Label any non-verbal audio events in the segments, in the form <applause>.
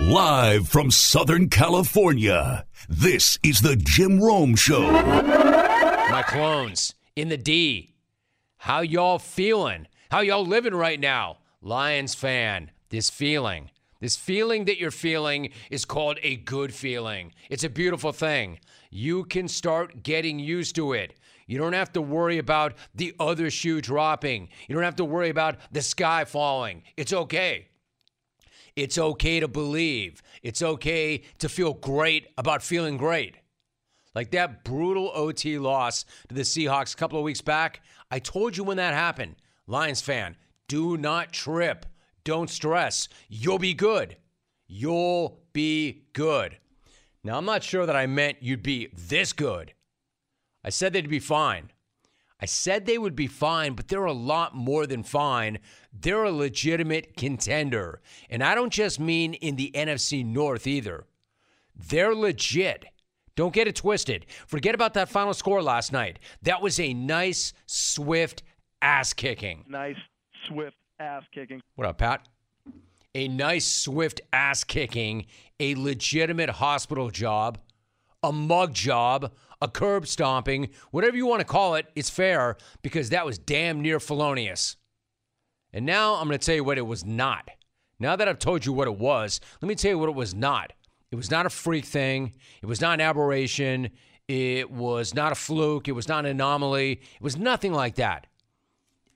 Live from Southern California, this is the Jim Rome Show. My clones in the D. How y'all feeling? How y'all living right now? Lions fan, this feeling. This feeling that you're feeling is called a good feeling. It's a beautiful thing. You can start getting used to it. You don't have to worry about the other shoe dropping. You don't have to worry about the sky falling. It's okay. It's okay to believe. It's okay to feel great about feeling great. Like that brutal OT loss to the Seahawks a couple of weeks back. I told you when that happened. Lions fan, do not trip. Don't stress. You'll be good. You'll be good. Now, I'm not sure that I meant you'd be this good. I said they'd be fine. I said they would be fine, but they're a lot more than fine. They're a legitimate contender. And I don't just mean in the NFC North either. They're legit. Don't get it twisted. Forget about that final score last night. That was a nice, swift ass kicking. Nice, swift ass kicking. What up, Pat? A nice, swift ass kicking, a legitimate hospital job, a mug job, a curb stomping, whatever you want to call it, it's fair because that was damn near felonious. And now I'm going to tell you what it was not. Now that I've told you what it was, let me tell you what it was not. It was not a freak thing. It was not an aberration. It was not a fluke. It was not an anomaly. It was nothing like that.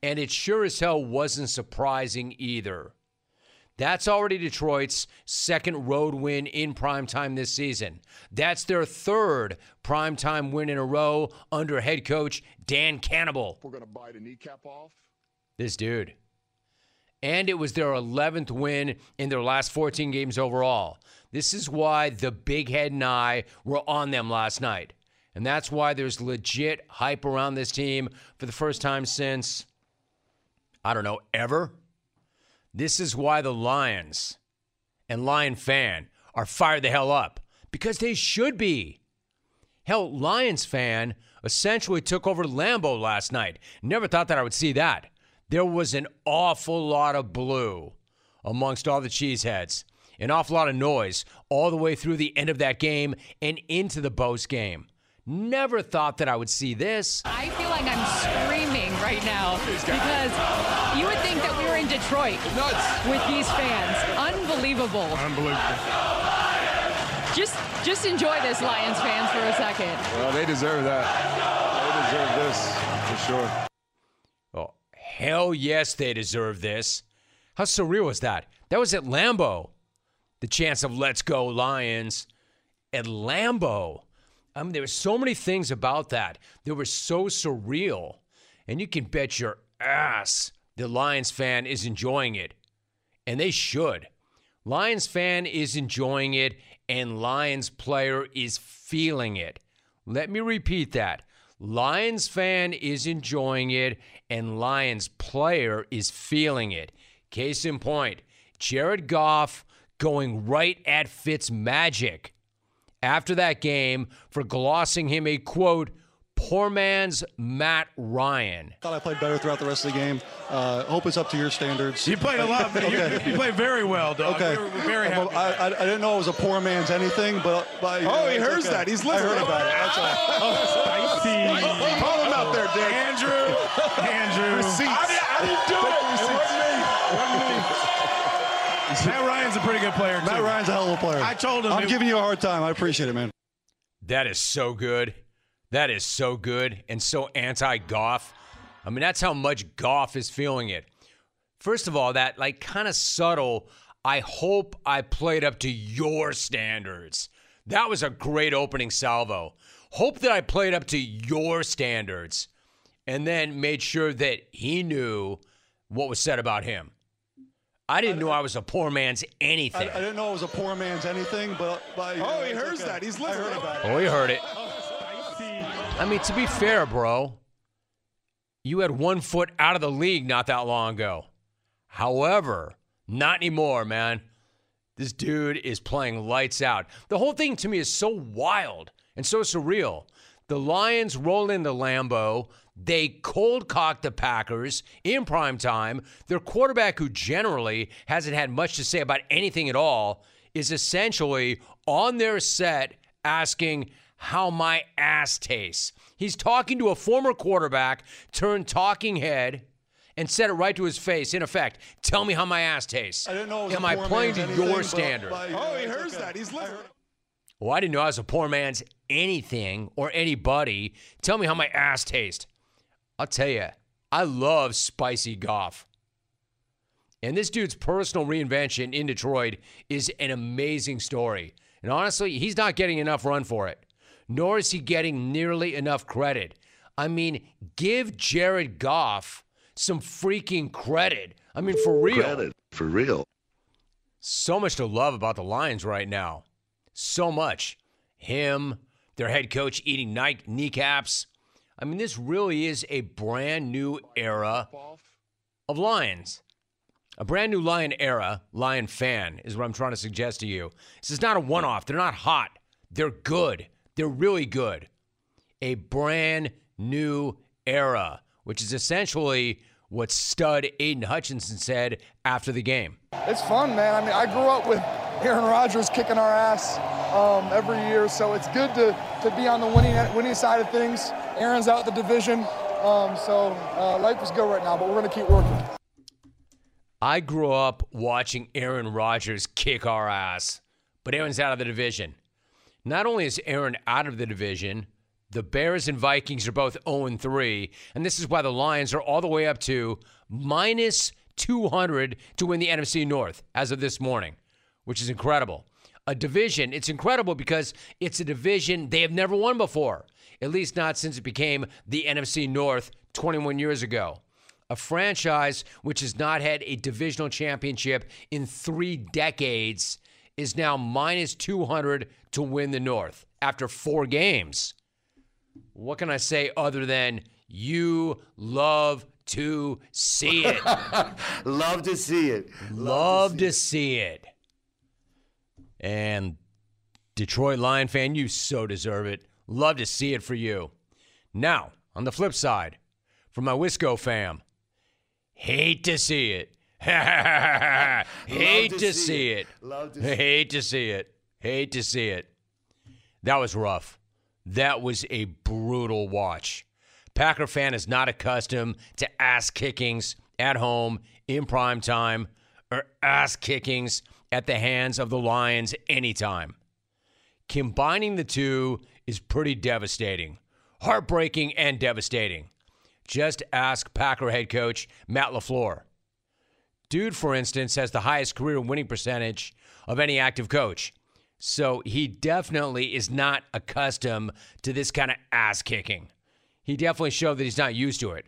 And it sure as hell wasn't surprising either. That's already Detroit's second road win in primetime this season. That's their third primetime win in a row under head coach Dan Campbell. We're going to bite a kneecap off. This dude. And it was their 11th win in their last 14 games overall. This is why the big head and I were on them last night. And that's why there's legit hype around this team for the first time since, I don't know, ever. This is why the Lions and Lion fan are fired the hell up because they should be. Hell, Lions fan essentially took over Lambeau last night. Never thought that I would see that. There was an awful lot of blue amongst all the cheeseheads, an awful lot of noise all the way through the end of that game and into the Bose game. Never thought that I would see this. I feel like I'm screaming right now because Detroit Nuts. with these fans. Unbelievable. Unbelievable. Just just enjoy this Lions fans for a second. Well, they deserve that. They deserve this for sure. Oh, hell yes, they deserve this. How surreal was that? That was at Lambeau. The chance of let's go Lions at Lambeau. I mean, there were so many things about that that were so surreal. And you can bet your ass the Lions fan is enjoying it. And they should. Lions fan is enjoying it, and Lions player is feeling it. Let me repeat that. Lions fan is enjoying it, and Lions player is feeling it. Case in point, Jared Goff going right at Fitz magic after that game for glossing him a quote, poor man's Matt Ryan. Thought I played better throughout the rest of the game. Uh, hope it's up to your standards. You played a lot. Okay. you, you played very well, dog. Okay. We're, we're very happy. I, I, I didn't know it was a poor man's anything, but, but Oh, he hears okay. that. He's listening. I heard listening. about it. That's all. Call him out there, Dick. Andrew, Andrew. Receipts. I, did, I didn't do it. It wasn't me. Matt Ryan's a pretty good player too. Matt Ryan's a hell of a player. I told him I'm it- giving you a hard time. I appreciate it, man. That is so good. That is so good and so anti Goff. I mean, that's how much Goff is feeling it. First of all, that like kind of subtle, I hope I played up to your standards. That was a great opening salvo. Hope that I played up to your standards and then made sure that he knew what was said about him. I didn't know I was a poor man's anything. I didn't know it was a poor man's anything, but, but Oh, know, he hears okay. that. He's I heard listening. about it. Oh, you heard it. I mean, to be fair, bro, you had one foot out of the league not that long ago. However, not anymore, man. This dude is playing lights out. The whole thing to me is so wild and so surreal. The Lions roll into Lambeau. They cold cock the Packers in prime time. Their quarterback, who generally hasn't had much to say about anything at all, is essentially on their set asking how my ass tastes. He's talking to a former quarterback turned talking head and said it right to his face. In effect, tell me how my ass tastes. I didn't know it was Am a I poor playing to anything, your standard? but, you Oh, he hears okay. that. He's listening. Well, I didn't know I was a poor man's anything or anybody. Tell me how my ass tastes. I'll tell you, I love spicy Goff. And this dude's personal reinvention in Detroit is an amazing story. And honestly, he's not getting enough run for it, nor is he getting nearly enough credit. I mean, give Jared Goff some freaking credit. I mean, for real. Credit for real. So much to love about the Lions right now. So much. Him, their head coach eating knee- kneecaps. I mean, this really is a brand new era of Lions. A brand new Lion era, Lion fan, is what I'm trying to suggest to you. This is not a one off. They're not hot. They're good. They're really good. A brand new era, which is essentially what stud Aidan Hutchinson said after the game. It's fun, man. I mean, I grew up with Aaron Rodgers kicking our ass um, every year, so it's good to, to be on the winning winning side of things. Aaron's out the division, um, so uh, life is good right now, but we're going to keep working. I grew up watching Aaron Rodgers kick our ass, but Aaron's out of the division. Not only is Aaron out of the division, the Bears and Vikings are both 0 3, and this is why the Lions are all the way up to minus 200 to win the NFC North as of this morning, which is incredible. A division, it's incredible because it's a division they have never won before, at least not since it became the NFC North 21 years ago a franchise which has not had a divisional championship in three decades is now minus 200 to win the North after four games. What can I say other than you love to see it? <laughs> Love to see it. love to see it. And Detroit Lion fan, you so deserve it. Love to see it for you. Now, on the flip side, for my Wisco fam, hate to see it. <laughs> hate to to, see see it. it. Love to see <laughs> hate to see it. Hate to see it. That was rough. That was a brutal watch. Packer fan is not accustomed to ass kickings at home in prime time or ass kickings at the hands of the Lions anytime. Combining the two is pretty devastating, heartbreaking, and devastating. Just ask Packer head coach Matt LaFleur. Dude, for instance, has the highest career winning percentage of any active coach. So he definitely is not accustomed to this kind of ass kicking. He definitely showed that he's not used to it.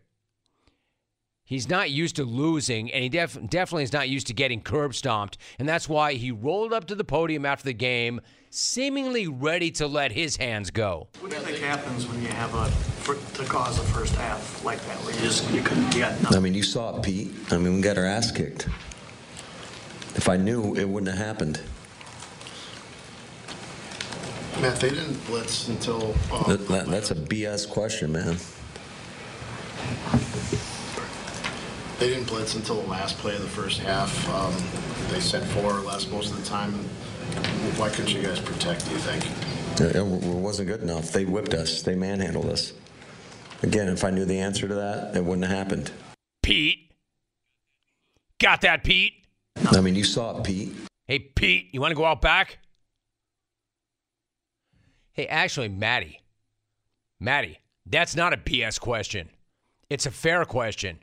He's not used to losing, and he def- definitely is not used to getting curb stomped. And that's why he rolled up to the podium after the game, seemingly ready to let his hands go. What do you think happens when you have a fir- to cause a first half like that, where you just you couldn't you got I mean, you saw it, Pete. I mean, we got our ass kicked. If I knew, it wouldn't have happened. Matt, they didn't blitz until. Uh, That, that, that's a BS question, man. They didn't blitz until the last play of the first half. Um, they sent four or less most of the time. Why couldn't you guys protect? Do you think? It, it wasn't good enough. They whipped us. They manhandled us. Again, if I knew the answer to that, it wouldn't have happened. Pete. Got that, Pete? I mean, you saw it, Pete. Hey, Pete, you want to go out back? Hey, actually, Maddie. Maddie, that's not a BS question. It's a fair question.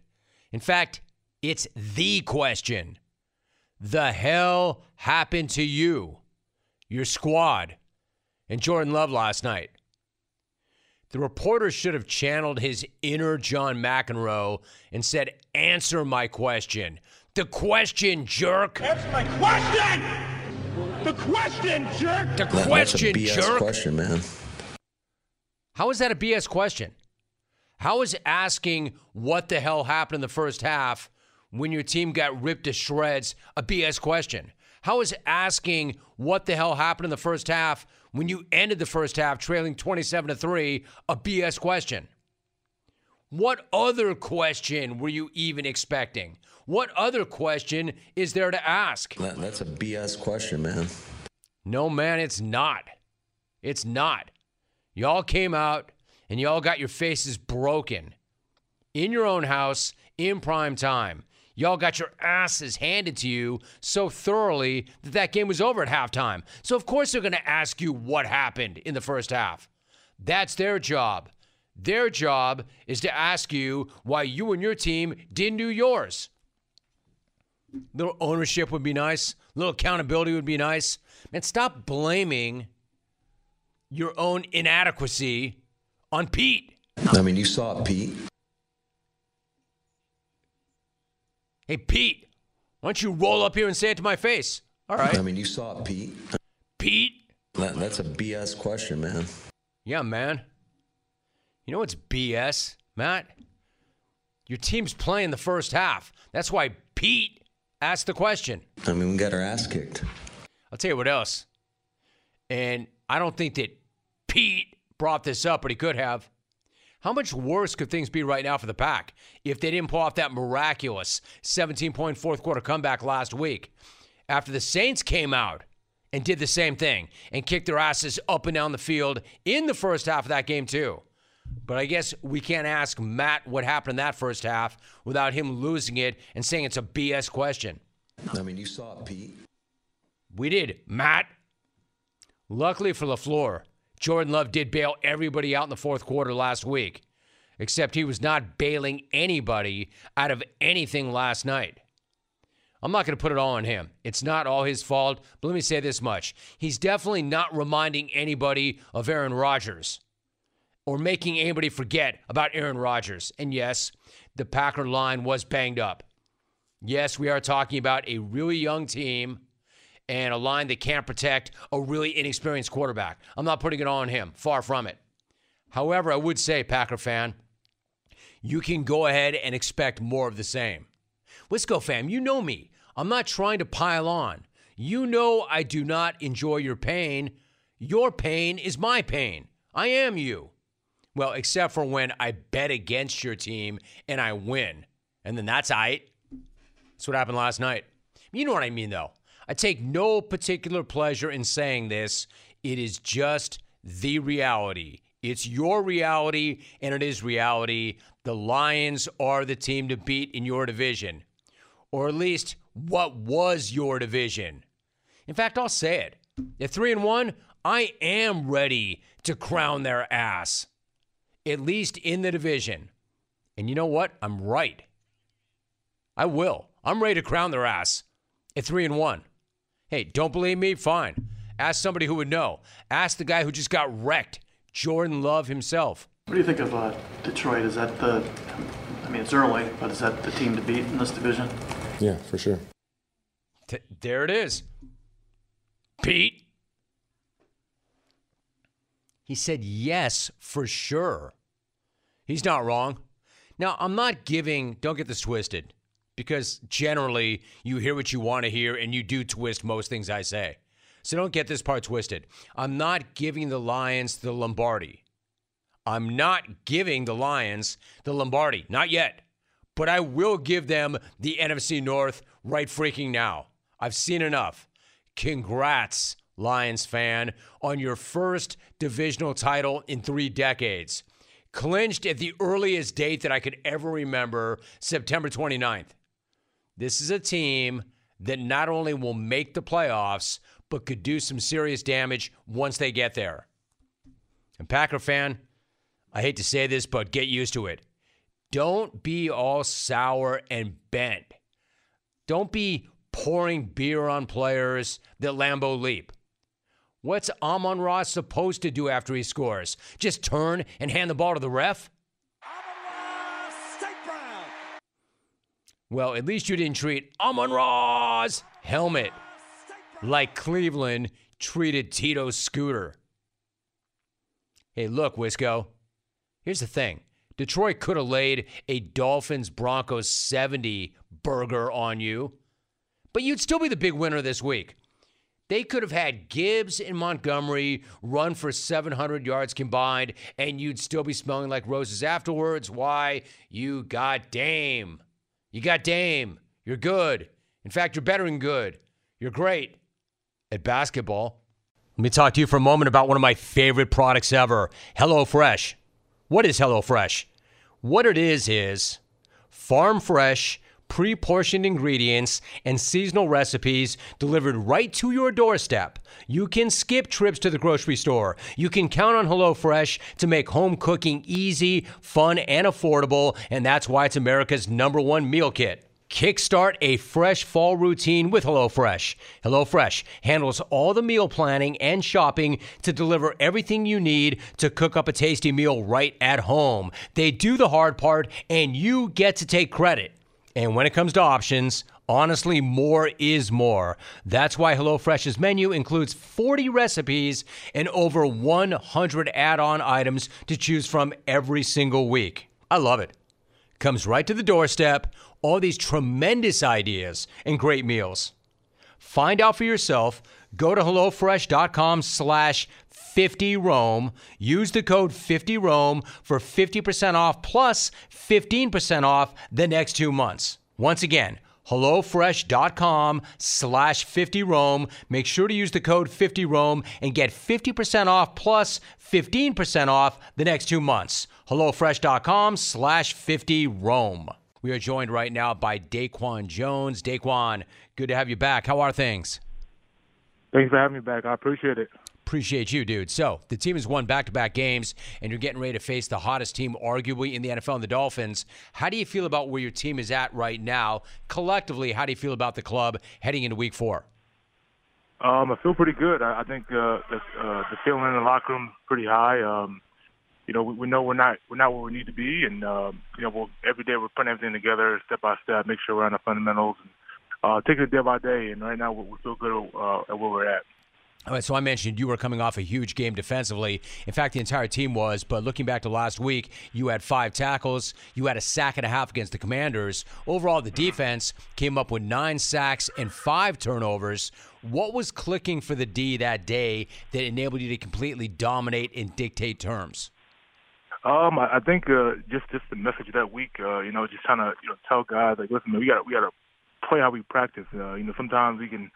In fact, it's the question. The hell happened to you, your squad, and Jordan Love last night? The reporter should have channeled his inner John McEnroe and said, Answer my question. The question, jerk. That's my question! The question, jerk! The That- question, that's a BS jerk. question, man. How is that a BS question? How is asking what the hell happened in the first half when your team got ripped to shreds a BS question? How is asking what the hell happened in the first half when you ended the first half trailing 27 to 3 a BS question? What other question were you even expecting? What other question is there to ask? That, that's a BS question, man. No, man, it's not. It's not. Y'all came out and y'all got your faces broken in your own house in prime time. Y'all got your asses handed to you so thoroughly that that game was over at halftime. So, of course, they're going to ask you what happened in the first half. That's their job. Their job is to ask you why you and your team didn't do yours. Little ownership would be nice. Little accountability would be nice. Man, stop blaming your own inadequacy on Pete. I mean, you saw Pete. Hey, Pete, why don't you roll up here and say it to my face? All right. I mean, you saw it, Pete. Pete? That, that's a BS question, man. Yeah, man. You know what's BS, Matt? Your team's playing the first half. That's why Pete asked the question. I mean, we got our ass kicked. I'll tell you what else. And I don't think that Pete brought this up, but he could have. How much worse could things be right now for the Pack if they didn't pull off that miraculous 17 point fourth quarter comeback last week? After the Saints came out and did the same thing and kicked their asses up and down the field in the first half of that game, too. But I guess we can't ask Matt what happened in that first half without him losing it and saying it's a BS question. I mean, you saw it, Pete. We did, Matt. Luckily for LaFleur, Jordan Love did bail everybody out in the fourth quarter last week, except he was not bailing anybody out of anything last night. I'm not going to put it all on him. It's not all his fault, but let me say this much. He's definitely not reminding anybody of Aaron Rodgers or making anybody forget about Aaron Rodgers. And yes, the Packer line was banged up. Yes, we are talking about a really young team and a line that can't protect a really inexperienced quarterback. I'm not putting it on him, far from it. However, I would say, Packer fan, you can go ahead and expect more of the same. Wisco fam, you know me. I'm not trying to pile on. You know I do not enjoy your pain. Your pain is my pain. I am you. Well, except for when I bet against your team and I win. And then that's I. That's what happened last night. You know what I mean, though. I take no particular pleasure in saying this. It is just the reality. It's your reality, and it is reality. The Lions are the team to beat in your division, or at least what was your division. In fact, I'll say it. At three and one, I am ready to crown their ass, at least in the division. And you know what? I'm right. I will. I'm ready to crown their ass at three and one. Hey, don't believe me? Fine. Ask somebody who would know. Ask the guy who just got wrecked, Jordan Love himself. What do you think of uh, Detroit? Is that the, I mean, it's early, but is that the team to beat in this division? Yeah, for sure. T- there it is. Pete. He said yes, for sure. He's not wrong. Now, I'm not giving, don't get this twisted, because generally you hear what you want to hear and you do twist most things I say. So don't get this part twisted. I'm not giving the Lions the Lombardi. I'm not giving the Lions the Lombardi. Not yet. But I will give them the NFC North right freaking now. I've seen enough. Congrats, Lions fan, on your first divisional title in three decades. Clinched at the earliest date that I could ever remember, September 29th. This is a team that not only will make the playoffs, but could do some serious damage once they get there. And Packer fan, I hate to say this, but get used to it. Don't be all sour and bent. Don't be pouring beer on players that Lambeau leap. What's Amon-Ra's supposed to do after he scores? Just turn and hand the ball to the ref? Well, at least you didn't treat Amon-Ra's helmet like Cleveland treated Tito's scooter. Hey, look, Wisco. Here's the thing Detroit could have laid a Dolphins Broncos 70 burger on you, but you'd still be the big winner this week. They could have had Gibbs and Montgomery run for 700 yards combined, and you'd still be smelling like roses afterwards. Why? You got Dame. You got Dame. You're good. In fact, you're better than good. You're great at basketball. Let me talk to you for a moment about one of my favorite products ever HelloFresh. What is HelloFresh? What it is is farm fresh pre portioned ingredients, and seasonal recipes delivered right to your doorstep. You can skip trips to the grocery store. You can count on HelloFresh to make home cooking easy, fun, and affordable, and that's why it's America's number one meal kit. Kickstart a fresh fall routine with HelloFresh. HelloFresh handles all the meal planning and shopping to deliver everything you need to cook up a tasty meal right at home. They do the hard part, and you get to take credit. And when it comes to options, honestly, more is more. That's why HelloFresh's menu includes 40 recipes and over 100 add on items to choose from every single week. I love it. Comes right to the doorstep, all these tremendous ideas and great meals. Find out for yourself. Go to HelloFresh.com slash 50Rome. Use the code 50Rome for 50% off plus 15% off the next two months. Once again, HelloFresh.com slash 50Rome. Make sure to use the code 50Rome and get 50% off plus 15% off the next two months. HelloFresh.com slash 50Rome. We are joined right now by Daquan Jones. Daquan, good to have you back. How are things? Thanks for having me back. I appreciate it. Appreciate you, dude. So the team has won back-to-back games, and you're getting ready to face the hottest team, arguably in the NFL, and the Dolphins. How do you feel about where your team is at right now? Collectively, how do you feel about the club heading into Week Four? Um, I feel pretty good. I, I think uh, the, uh, the feeling in the locker room is pretty high. Um, you know, we, we know we're not we're not where we need to be, and um, you know, we'll, every day we're putting everything together, step by step, make sure we're on the fundamentals, and uh, taking it day by day. And right now, we, feel good uh, at where we're at. All right, so I mentioned you were coming off a huge game defensively. In fact, the entire team was. But looking back to last week, you had five tackles. You had a sack and a half against the Commanders. Overall, the defense came up with nine sacks and five turnovers. What was clicking for the D that day that enabled you to completely dominate and dictate terms? Um, I, I think uh, just just the message that week, uh, you know, just trying to you know tell guys like, listen, man, we got we got to play how we practice. Uh, you know, sometimes we can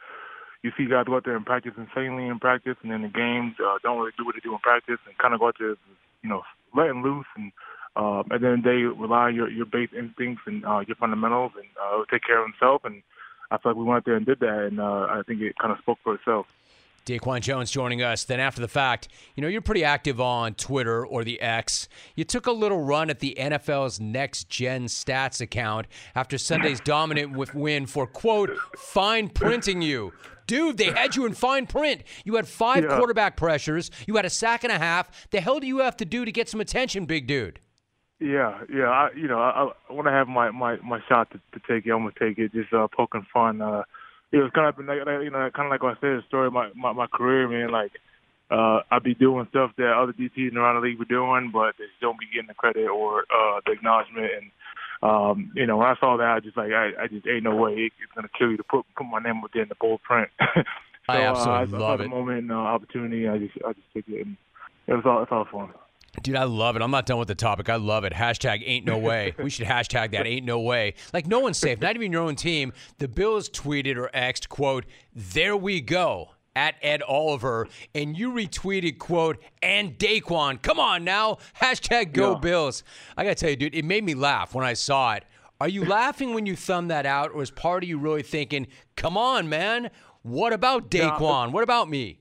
you see guys go out there and practice insanely in practice, and then the games uh, don't really do what they do in practice, and kind of go out there, you know, letting loose, and uh, at the end of the day, rely on your your base instincts and uh, your fundamentals, and uh, take care of himself. And I feel like we went out there and did that, and uh, I think it kind of spoke for itself. Daquan Jones joining us. Then after the fact, you know, you're pretty active on Twitter or the X. You took a little run at the NFL's next gen stats account after Sunday's <laughs> dominant win for, quote, fine printing you. Dude, they had you in fine print. You had five yeah. quarterback pressures. You had a sack and a half. The hell do you have to do to get some attention, big dude? Yeah, yeah. I, you know, I, I want to have my, my, my shot to, to take it. I'm gonna take it. Just uh, poking fun. Uh, it was kind of like you know, kind of like what I said, the story of my, my my career, man. Like uh, I'd be doing stuff that other DTs around the league were doing, but they don't be getting the credit or uh, the acknowledgement. And um, you know, when I saw that, I just like I, I just ain't no way it's gonna kill you to put put my name within the bold print. <laughs> so, I absolutely uh, love I, it. The moment, and, uh, opportunity, I just I just took it, and it was all it's all fun. Dude, I love it. I'm not done with the topic. I love it. Hashtag ain't no way. <laughs> We should hashtag that ain't no way. Like no one's safe, not even your own team. The Bills tweeted or Xed, quote, there we go at Ed Oliver, and you retweeted, quote, and Daquan. Come on now. Hashtag go yeah. Bills. I gotta tell you, dude, it made me laugh when I saw it. Are you laughing when you thumb that out, or is part of you really thinking, come on, man? What about Daquan? What about me?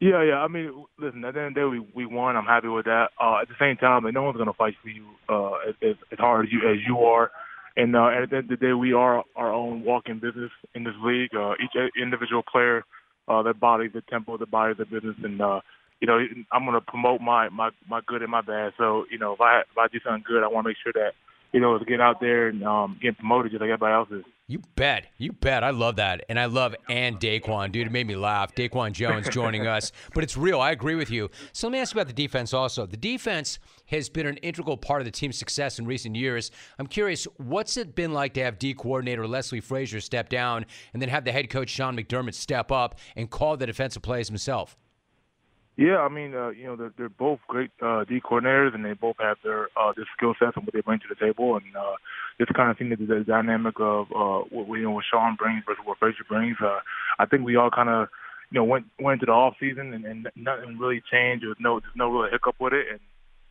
Yeah, yeah. I mean, listen. At the end of the day, we we won. I'm happy with that. Uh, at the same time, like, no one's gonna fight for you uh, as, as hard as you as you are. And uh, at the end of the day, we are our own walking business in this league. Uh, each individual player, uh, their body, the tempo, the body, the business, and uh, you know, I'm gonna promote my my my good and my bad. So you know, if I if I do something good, I want to make sure that you know, to get out there and um, get promoted just like everybody else is. You bet. You bet. I love that. And I love and Daquan, dude. It made me laugh. Daquan Jones joining us. But it's real. I agree with you. So let me ask you about the defense also. The defense has been an integral part of the team's success in recent years. I'm curious, what's it been like to have D coordinator Leslie Frazier step down and then have the head coach Sean McDermott step up and call the defensive plays himself? Yeah, I mean, uh, you know, they're, they're both great uh, D coordinators, and they both have their uh, their skill sets and what they bring to the table. And uh, just kind of seeing the, the dynamic of uh, what you know what Sean brings versus what Frazier brings. Uh, I think we all kind of you know went went into the off season and, and nothing really changed. There no there's no real hiccup with it, and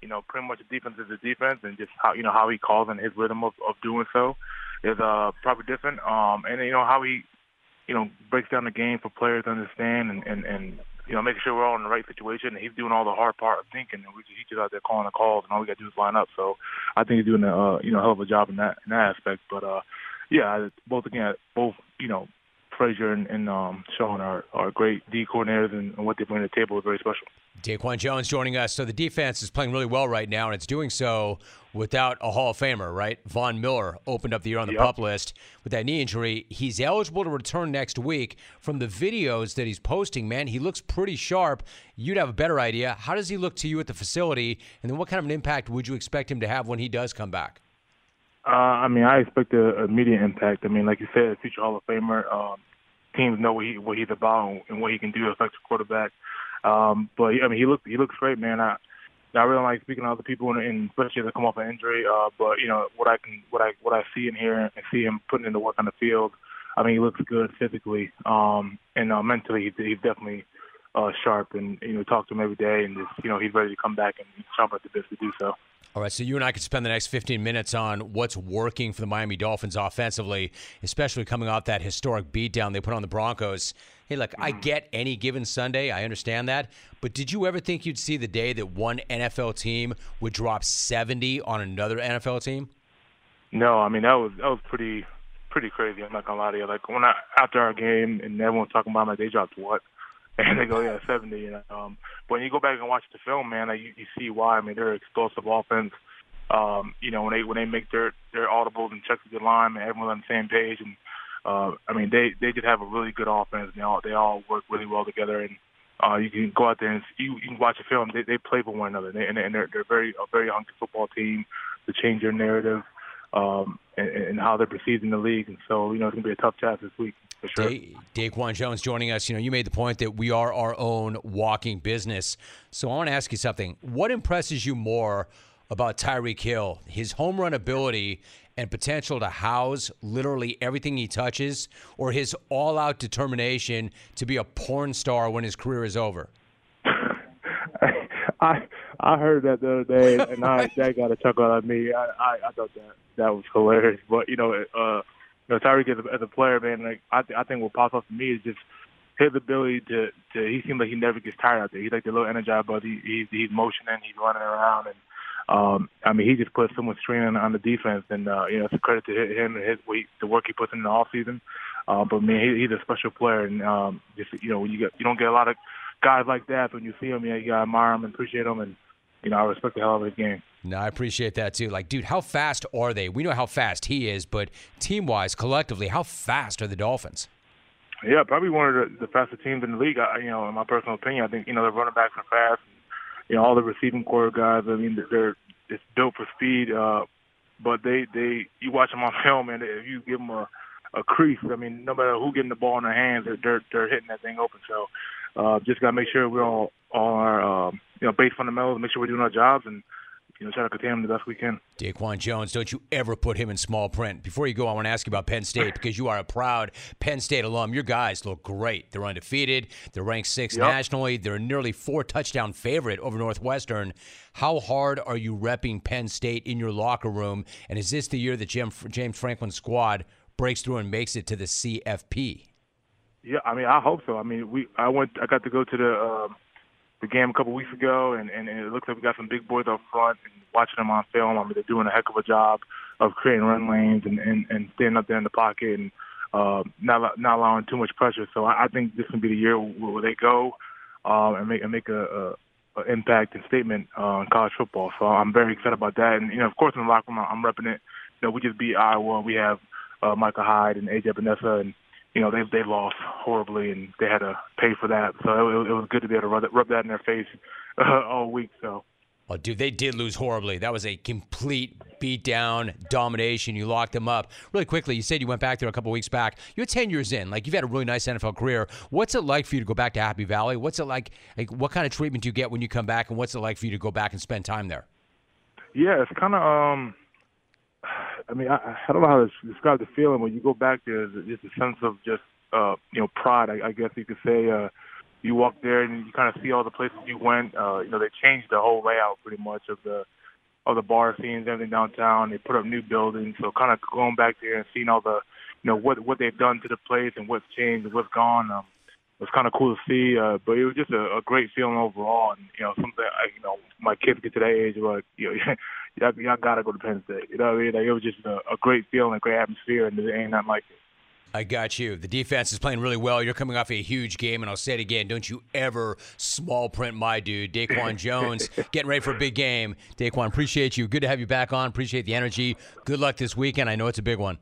you know pretty much the defense is the defense, and just how you know how he calls and his rhythm of, of doing so is uh probably different. Um, and you know how he you know breaks down the game for players to understand and and and you know, making sure we're all in the right situation. And he's doing all the hard part of thinking, and we just, he's just out there calling the calls, and all we got to do is line up. So I think he's doing a uh, you know hell of a job in that in that aspect. But uh, yeah, both again, both you know, Frazier and, and um, Sean are are great D coordinators, and, and what they bring to the table is very special. Daquan Jones joining us. So the defense is playing really well right now, and it's doing so without a Hall of Famer, right? Von Miller opened up the year on the Yep. pup list with that knee injury. He's eligible to return next week. From the videos that he's posting, man, he looks pretty sharp. You'd have a better idea. How does he look to you at the facility? And then what kind of an impact would you expect him to have when he does come back? Uh, I mean, I expect a immediate impact. I mean, like you said, future Hall of Famer. Um, teams know what he what he's about and what he can do affect the quarterback. Um, but I mean, he looks he looks great, man. I I really like speaking to other people, and, and especially as they come off an injury. Uh, but you know what I can what I what I see in here and see him putting in the work on the field. I mean, he looks good physically, um, and uh, mentally, he, he's definitely uh, sharp. And you know, talk to him every day, and just you know, he's ready to come back and he's at the best to do so. All right, so you and I could spend the next 15 minutes on what's working for the Miami Dolphins offensively, especially coming off that historic beatdown they put on the Broncos. Hey, look, I mm-hmm. get any given Sunday. I understand that. But did you ever think you'd see the day that one NFL team would drop 70 on another NFL team? No, I mean that was that was pretty pretty crazy. I'm not gonna lie to you. Like when I after our game and everyone's talking about, my they dropped what? <laughs> And they go, yeah, 70. You know, um, but when you go back and watch the film, man, like, you, you see why. I mean, they're explosive offense. Um, you know, when they when they make their their audibles and checks with the line, and everyone's on the same page, and uh, I mean, they they just have a really good offense. And they all they all work really well together, and uh, you can go out there and you, you can watch the film. They they play for one another, they, and, and they're they're very a very hungry football team to change their narrative um, and, and how they're perceived in the league. And so, you know, it's gonna be a tough task this week for sure. Da- Daquan Jones joining us. You know, you made the point that we are our own walking business. So I want to ask you something. What impresses you more about Tyreek Hill? His home run ability and potential to house literally everything he touches, or his all out determination to be a porn star when his career is over? I I heard that the other day, <laughs> and I that got a chuckle out of me. I, I I thought that that was hilarious. But you know, uh, you know, Tyreek as a, as a player, man, like I th- I think what pops up to me is just his ability to to. He seems like he never gets tired out there. He's like the little energized, but he, he's he's motioning, he's running around, and um, I mean, he just puts so much strain on, on the defense, and uh, you know, it's a credit to him and his weight, the work he puts in the off season. Uh, but man, he, he's a special player, and um, just you know, when you get you don't get a lot of guys like that. When you see him, yeah, you gotta admire him and appreciate him, and you know, I respect the hell out of his game. No, I appreciate that too. Like, dude, how fast are they? We know how fast he is, but team wise, collectively, how fast are the Dolphins? Yeah, probably one of the, the fastest teams in the league. I, you know, in my personal opinion, I think you know the running backs are fast. You know, all the receiving core guys. I mean, they're it's built for speed. Uh, but they they you watch them on film, and if you give them a a crease, I mean, no matter who getting the ball in their hands, they're they're, they're hitting that thing open. So, uh, just gotta make sure we're all all our um, you know base fundamentals, make sure we're doing our jobs, and you know try to contain them the best we can. Daquan Jones, don't you ever put him in small print. Before you go, I want to ask you about Penn State because you are a proud Penn State alum. Your guys look great. They're undefeated. They're ranked sixth Yep. nationally. They're a nearly four touchdown favorite over Northwestern. How hard are you repping Penn State in your locker room? And is this the year that Jim, James Franklin's squad breaks through and makes it to the CFP? Yeah, I mean, I hope so. I mean, we I went I got to go to the um, the game a couple weeks ago, and, and, it looks like we got some big boys up front. And watching them on film, I mean, they're doing a heck of a job of creating run lanes and and, and staying up there in the pocket and uh, not not allowing too much pressure. So I, I think this can be the year where, they go um, and make and make a, a impact and statement uh, college football. So I'm very excited about that. And you know, of course, in the locker room, I'm repping it. You know, we just beat Iowa. We have uh, Micah Hyde and AJ Epenesa, and you know they they lost horribly and they had to pay for that. So it, it was good to be able to rub that, rub that in their face <laughs> uh, all week. So. Oh, dude, they did lose horribly. That was a complete beatdown, domination. You locked them up. Really quickly, you said you went back there a couple weeks back. You're 10 years in. Like, you've had a really nice NFL career. What's it like for you to go back to Happy Valley? What's it like? Like, what kind of treatment do you get when you come back, and what's it like for you to go back and spend time there? Yeah, it's kind of, um, I mean, I, I don't know how to describe the feeling when you go back there. It's just a sense of just, uh, you know, pride, I, I guess you could say. Uh, you walk there and you kind of see all the places you went. Uh, you know, they changed the whole layout pretty much of the of the bar scenes, everything downtown. They put up new buildings, so kind of going back there and seeing all the, you know, what what they've done to the place and what's changed and what's gone. Um, it was kind of cool to see, uh, but it was just a, a great feeling overall. And you know, something I, you know, my kids get to that age where you know, <laughs> y'all, y'all gotta go to Penn State. You know what I mean? Like it was just a, a great feeling, a great atmosphere, and there ain't nothing like it. I got you. The defense is playing really well. You're coming off a huge game, and I'll say it again. Don't you ever small print my dude, Daquan <laughs> Jones, getting ready for a big game. Daquan, appreciate you. Good to have you back on. Appreciate the energy. Good luck this weekend. I know it's a big one.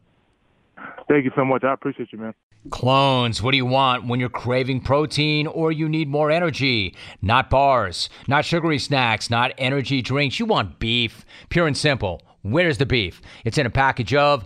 Thank you so much. I appreciate you, man. Clones, what do you want when you're craving protein or you need more energy? Not bars, not sugary snacks, not energy drinks. You want beef. Pure and simple. Where's the beef? It's in a package of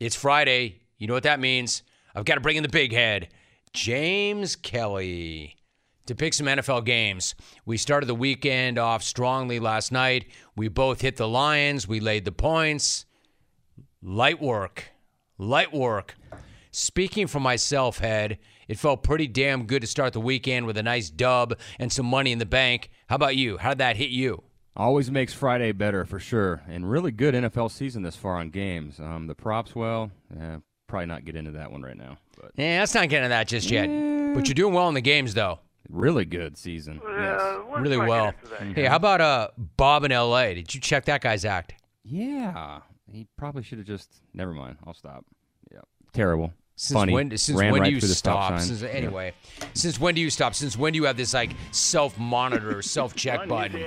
It's Friday. You know what that means. I've got to bring in the big head, James Kelly, to pick some NFL games. We started the weekend off strongly last night. We both hit the Lions. We laid the points. Light work. Light work. Speaking for myself, head, it felt pretty damn good to start the weekend with a nice dub and some money in the bank. How about you? How did that hit you? Always makes Friday better for sure, and really good NFL season this far on games. Um, the props, well, eh, probably not get into that one right now. But yeah, let's not get into that just yet. But you're doing well in the games, though. Really good season. yes. Really well. Hey, how about uh Bob in L.A.? Did you check that guy's act? Yeah, he probably should have just. Never mind. I'll stop. Yeah, terrible. Since Funny. when? Since Ran when right do you stop stop? sign. Since, Yeah. anyway, since when do you stop? Since when do you have this like self-monitor, <laughs> self-check button?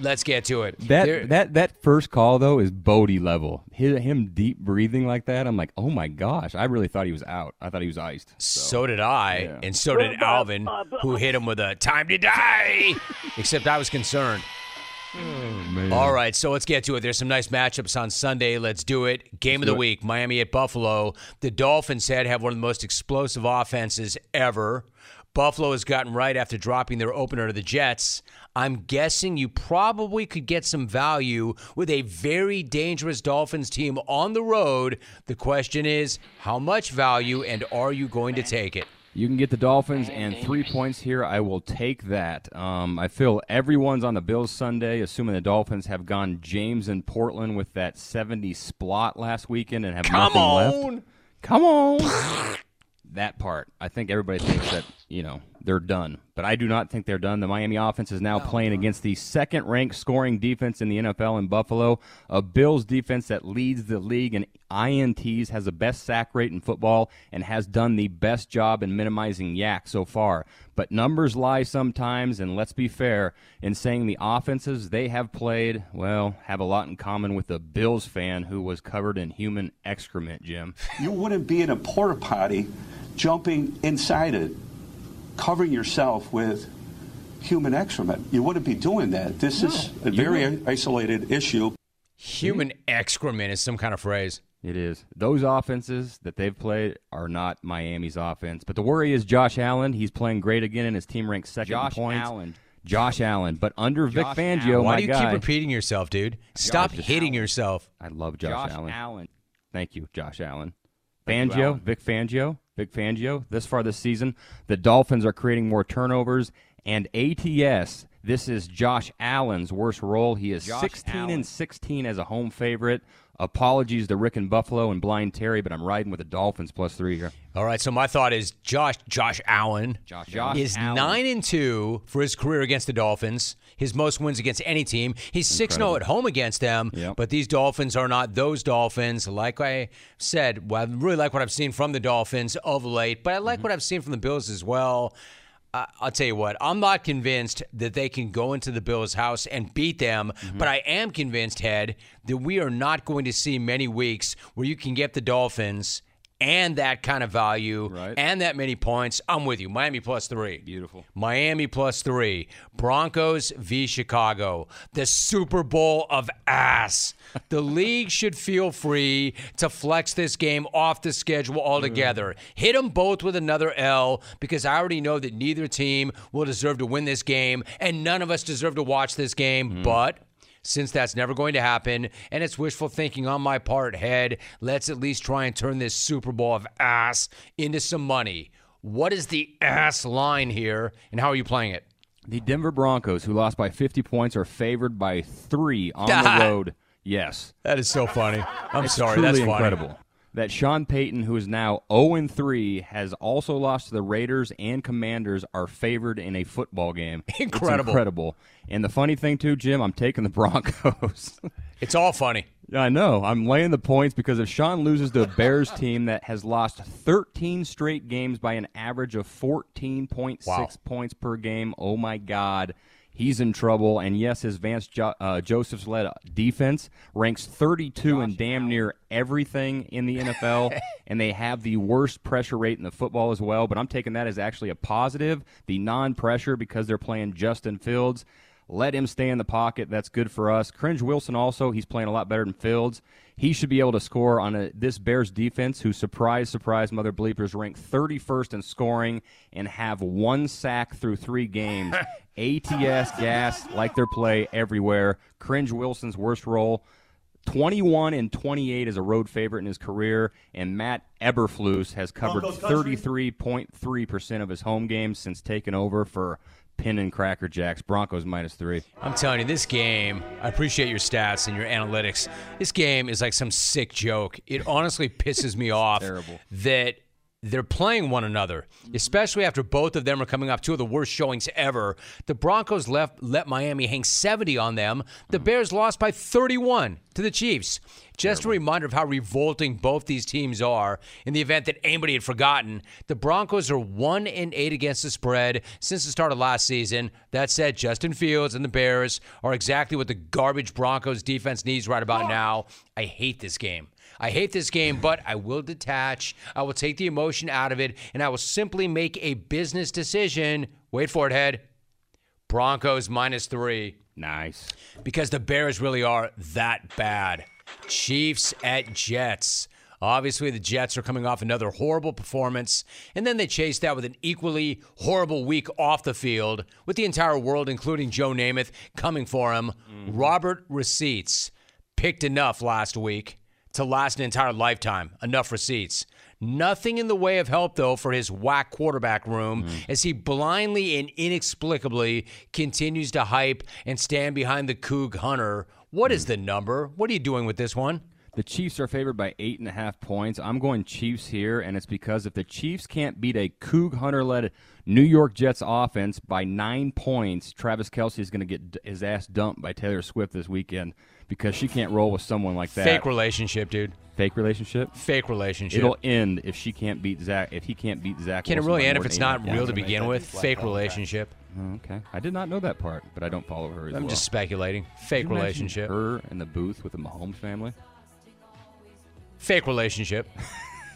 Let's get to it. That There- that that first call though is Bodie level. Him, him deep breathing like that. I'm like, oh my gosh! I really thought he was out. I thought he was iced. So did I, Yeah. and so did Alvin, who hit him with a "time to die." <laughs> Except I was concerned. Man. All right, so let's get to it. There's some nice matchups on Sunday. Let's do it. Game of the week: Miami at Buffalo. The Dolphins said have one of the most explosive offenses ever. Buffalo has gotten right after dropping their opener to the Jets. I'm guessing you probably could get some value with a very dangerous Dolphins team on the road. The question is, how much value, and are you going to take it? You can get the Dolphins and three points here. I will take that. Um, I feel everyone's on the Bills Sunday, assuming the Dolphins have gone James and Portland with that 70 splot last weekend and have Come nothing on. left. Come on. that part. I think everybody thinks that, you know, they're done. But I do not think they're done. The Miami offense is now playing against the second ranked scoring defense in the NFL in Buffalo, a Bills defense that leads the league in INTs, has the best sack rate in football, and has done the best job in minimizing YAC so far. But numbers lie sometimes, and let's be fair in saying the offenses they have played, well, have a lot in common with the Bills fan who was covered in human excrement, Jim. You wouldn't be in a porta potty jumping inside it, covering yourself with human excrement. You wouldn't be doing that. This is a very isolated issue. Human excrement is some kind of phrase. It is. Those offenses that they've played are not Miami's offense. But the worry is Josh Allen. He's playing great again, and his team ranks second Josh in points. Allen. Josh Allen. But under Vic Josh Fangio, Allen. Why do you guy, keep repeating yourself, dude? Stop Josh hitting Allen. yourself. I love Josh, Josh Allen. Allen. Thank you, Josh Allen. Fangio. Vic Fangio, Vic Fangio. This far this season, the Dolphins are creating more turnovers, and ATS. This is Josh Allen's worst role. He is Josh 16 Allen. and 16 as a home favorite. Apologies to Rick and Buffalo and Blind Terry, but I'm riding with the Dolphins plus three here. All right, so my thought is Josh Josh Allen Josh is Allen. nine and two for his career against the Dolphins. His most wins against any team. He's six zero oh at home against them. But these Dolphins are not those Dolphins. Like I said, well, I really like what I've seen from the Dolphins of late, but I like mm-hmm. what I've seen from the Bills as well. I'll tell you what, I'm not convinced that they can go into the Bills' house and beat them, mm-hmm. but I am convinced, Head, that we are not going to see many weeks where you can get the Dolphins and that kind of value and that many points. I'm with you. Miami plus three. Beautiful. Miami plus three. Broncos v. Chicago. The Super Bowl of ass. <laughs> The league should feel free to flex this game off the schedule altogether. Hit them both with another L because I already know that neither team will deserve to win this game, and none of us deserve to watch this game. Hmm. But since that's never going to happen and it's wishful thinking on my part, head, let's at least try and turn this Super Bowl of ass into some money. What is the ass line here, and how are you playing it? The Denver Broncos, who lost by 50 points, are favored by three on the <laughs> road. Yes. That is so funny. I'm It's sorry. That's funny. incredible. That Sean Payton, who is now 0 3, has also lost to the Raiders and Commanders, are favored in a football game. <laughs> It's Incredible. incredible. And the funny thing, too, Jim, I'm taking the <laughs> Broncos. <laughs> It's all funny. I know. I'm laying the points because if Sean loses to a Bears team that has lost 13 straight games by an average of 14.6 Wow. points per game, oh my God, he's in trouble. And yes, his Vance jo- uh, Joseph's led defense ranks 32 in damn near everything in the NFL, <laughs> and they have the worst pressure rate in the football as well. But I'm taking that as actually a positive, the non pressure, because they're playing Justin Fields. Let him stay in the pocket. That's good for us. Cringe Wilson also, he's playing a lot better than Fields. He should be able to score on a, this Bears defense, who surprise, surprise, mother bleepers, ranked 31st in scoring and have one sack through three games. <laughs> ATS gas like their play everywhere. Cringe Wilson's worst role. 21 and 28 as a road favorite in his career, and Matt Eberflus has covered 33.3% of his home games since taking over for Pin and Cracker Jacks. Broncos minus three. I'm telling you, this game, I appreciate your stats and your analytics. This game is like some sick joke. It honestly pisses me off Terrible. that they're playing one another, mm-hmm. especially after both of them are coming off two of the worst showings ever. The Broncos left let Miami hang 70 on them. The mm-hmm. Bears lost by 31 to the Chiefs. Just a reminder of how revolting both these teams are. In the event that anybody had forgotten, the Broncos are one and eight against the spread since the start of last season. That said, Justin Fields and the Bears are exactly what the garbage Broncos defense needs right about now. I hate this game. I hate this game, but I will detach. I will take the emotion out of it, and I will simply make a business decision. Wait for it, head. Broncos minus three. Nice. Because the Bears really are that bad. Chiefs at Jets. Obviously, the Jets are coming off another horrible performance, and then they chased that with an equally horrible week off the field, with the entire world, including Joe Namath, coming for him. Mm-hmm. Robert Receipts picked enough last week to last an entire lifetime. Enough receipts. Nothing in the way of help, though, for his whack quarterback room mm. as he blindly and inexplicably continues to hype and stand behind the Coug Hunter. What is mm. the number? What are you doing with this one? The Chiefs are favored by eight and a half points. I'm going Chiefs here, and it's because if the Chiefs can't beat a Coug Hunter led New York Jets offense by nine points, Travis Kelce is going to get his ass dumped by Taylor Swift this weekend because she can't roll with someone like that. Fake relationship, dude. Fake relationship. Fake relationship. It'll end if she can't beat Zach. If he can't beat Zach. Can it really by end if it's not and a half real to begin with? Fake relationship. Oh, Okay, I did not know that part, but I don't follow her. As I'm well. just speculating. Fake Could you relationship. Her in the booth with the Mahomes family. Fake relationship.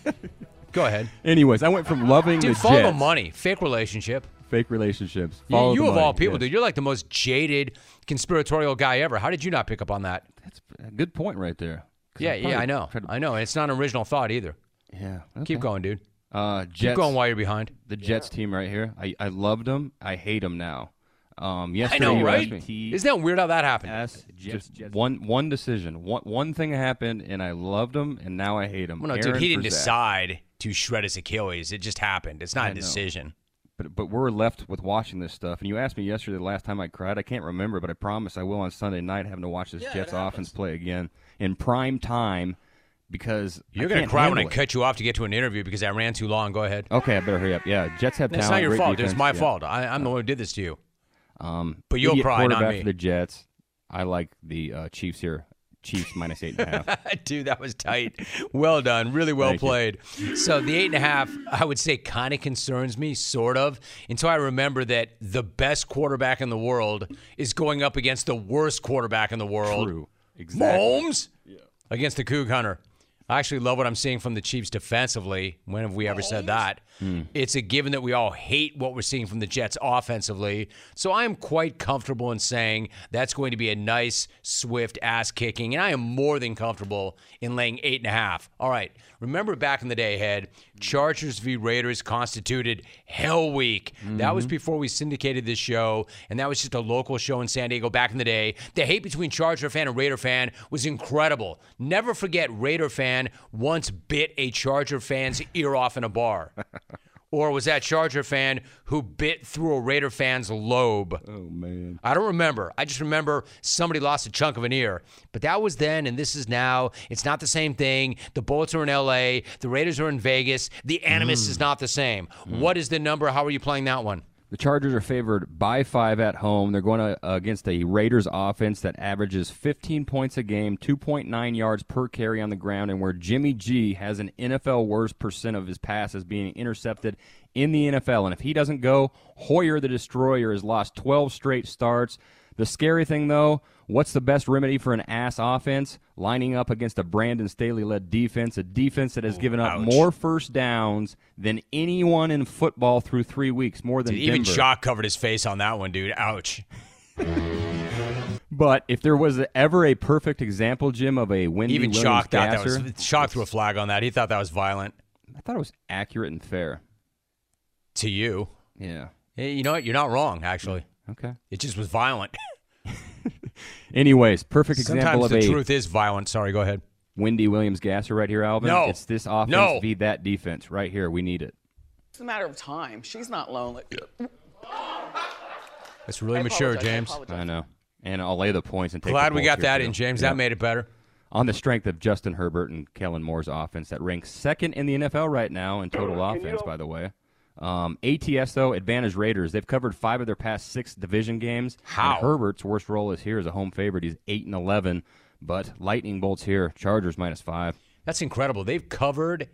<laughs> Go ahead. Anyways, I went from loving Dude, the follow Jets. money. Fake relationship. Fake relationships. You, Follow you the of money, all people, yes. dude, you're like the most jaded conspiratorial guy ever. How did you not pick up on that? That's a good point right there. Yeah, yeah, I know. to- I know. And it's not an original thought either. Yeah. Keep going, dude. Uh, Keep Jets, going while you're behind. The Jets team right here. I, I loved them. I hate them now. Um, I yesterday know, right? me- Isn't that weird how that happened? Yes, just one one decision. One one thing happened, and I loved him, and now I hate him. Well, no, dude, he didn't for decide to shred his Achilles. It just happened. It's not I a know. decision. But but we're left with watching this stuff. And you asked me yesterday the last time I cried. I can't remember, but I promise I will on Sunday night having to watch this Jets offense play again in prime time because You're going to cry when I handle it. cut you off to get to an interview because I ran too long. Go ahead. Okay, I better hurry up. Yeah, Jets have That's talent. not your fault. defense. It's my Yeah. fault. I, I'm the one who did this to you. Um, But you'll idiot cry, not quarterback me. for the Jets. I like the uh, Chiefs here. Chiefs minus eight and a half. <laughs> Dude, that was tight. Well done. Really well Thank you. played. So the eight and a half, I would say, kind of concerns me, sort of, until I remember that the best quarterback in the world is going up against the worst quarterback in the world. True. Exactly. Mahomes against the Coug Hunter. I actually love what I'm seeing from the Chiefs defensively. When have we ever said that? Hmm. It's a given that we all hate what we're seeing from the Jets offensively. So I am quite comfortable in saying that's going to be a nice, swift ass kicking. And I am more than comfortable in laying eight and a half. All right. Remember back in the day, Head, Chargers v. Raiders constituted Hell Week. That was Mhm. before we syndicated this show, and that was just a local show in San Diego back in the day. The hate between Charger fan and Raider fan was incredible. Never forget Raider fan once bit a Charger fan's ear off in a bar. <laughs> Or was that Charger fan who bit through a Raider fan's lobe? Oh man. I don't remember. I just remember somebody lost a chunk of an ear. But that was then, and this is now. It's not the same thing. The Bullets are in L.A. The Raiders are in Vegas. The animus Mm. is not the same. What is the number? How are you playing that one? The Chargers are favored by five at home. They're going to, against a Raiders offense that averages 15 points a game, 2.9 yards per carry on the ground, and where Jimmy G has an NFL worst percent of his passes being intercepted in the NFL. And if he doesn't go, Hoyer the Destroyer has lost 12 straight starts. The scary thing, though, what's the best remedy for an ass offense? Lining up against a Brandon Staley led defense, a defense that has given up ouch. more first downs than anyone in football through three weeks, more than Dude, even. Shock covered his face on that one, dude. Ouch. <laughs> But if there was ever a perfect example, Jim, of a Wendy Even Shock thought that was Shock threw a flag on that. He thought that was violent. I thought it was accurate and fair. To you. Yeah. Hey, you know what? You're not wrong, actually. Mm, okay. It just was violent. <laughs> Anyways, perfect example Sometimes of the a truth is violent. Sorry, go ahead. Wendy Williams gasser right here, Alvin. No. It's this offense No. v that defense right here. We need it. It's a matter of time. She's not lonely. That's really I mature, apologize, I James. I know. And I'll lay the points and take Glad the we got that too. in, James. Yeah. That made it better. On the strength of Justin Herbert and Kellen Moore's offense that ranks second in the NFL right now in total offense, by the way. Um, ATS, though, advantage Raiders. They've covered five of their past six division games. How? And Herbert's worst role is here as a home favorite. He's 8 and 11. But lightning bolts here. Chargers minus five. That's incredible. They've covered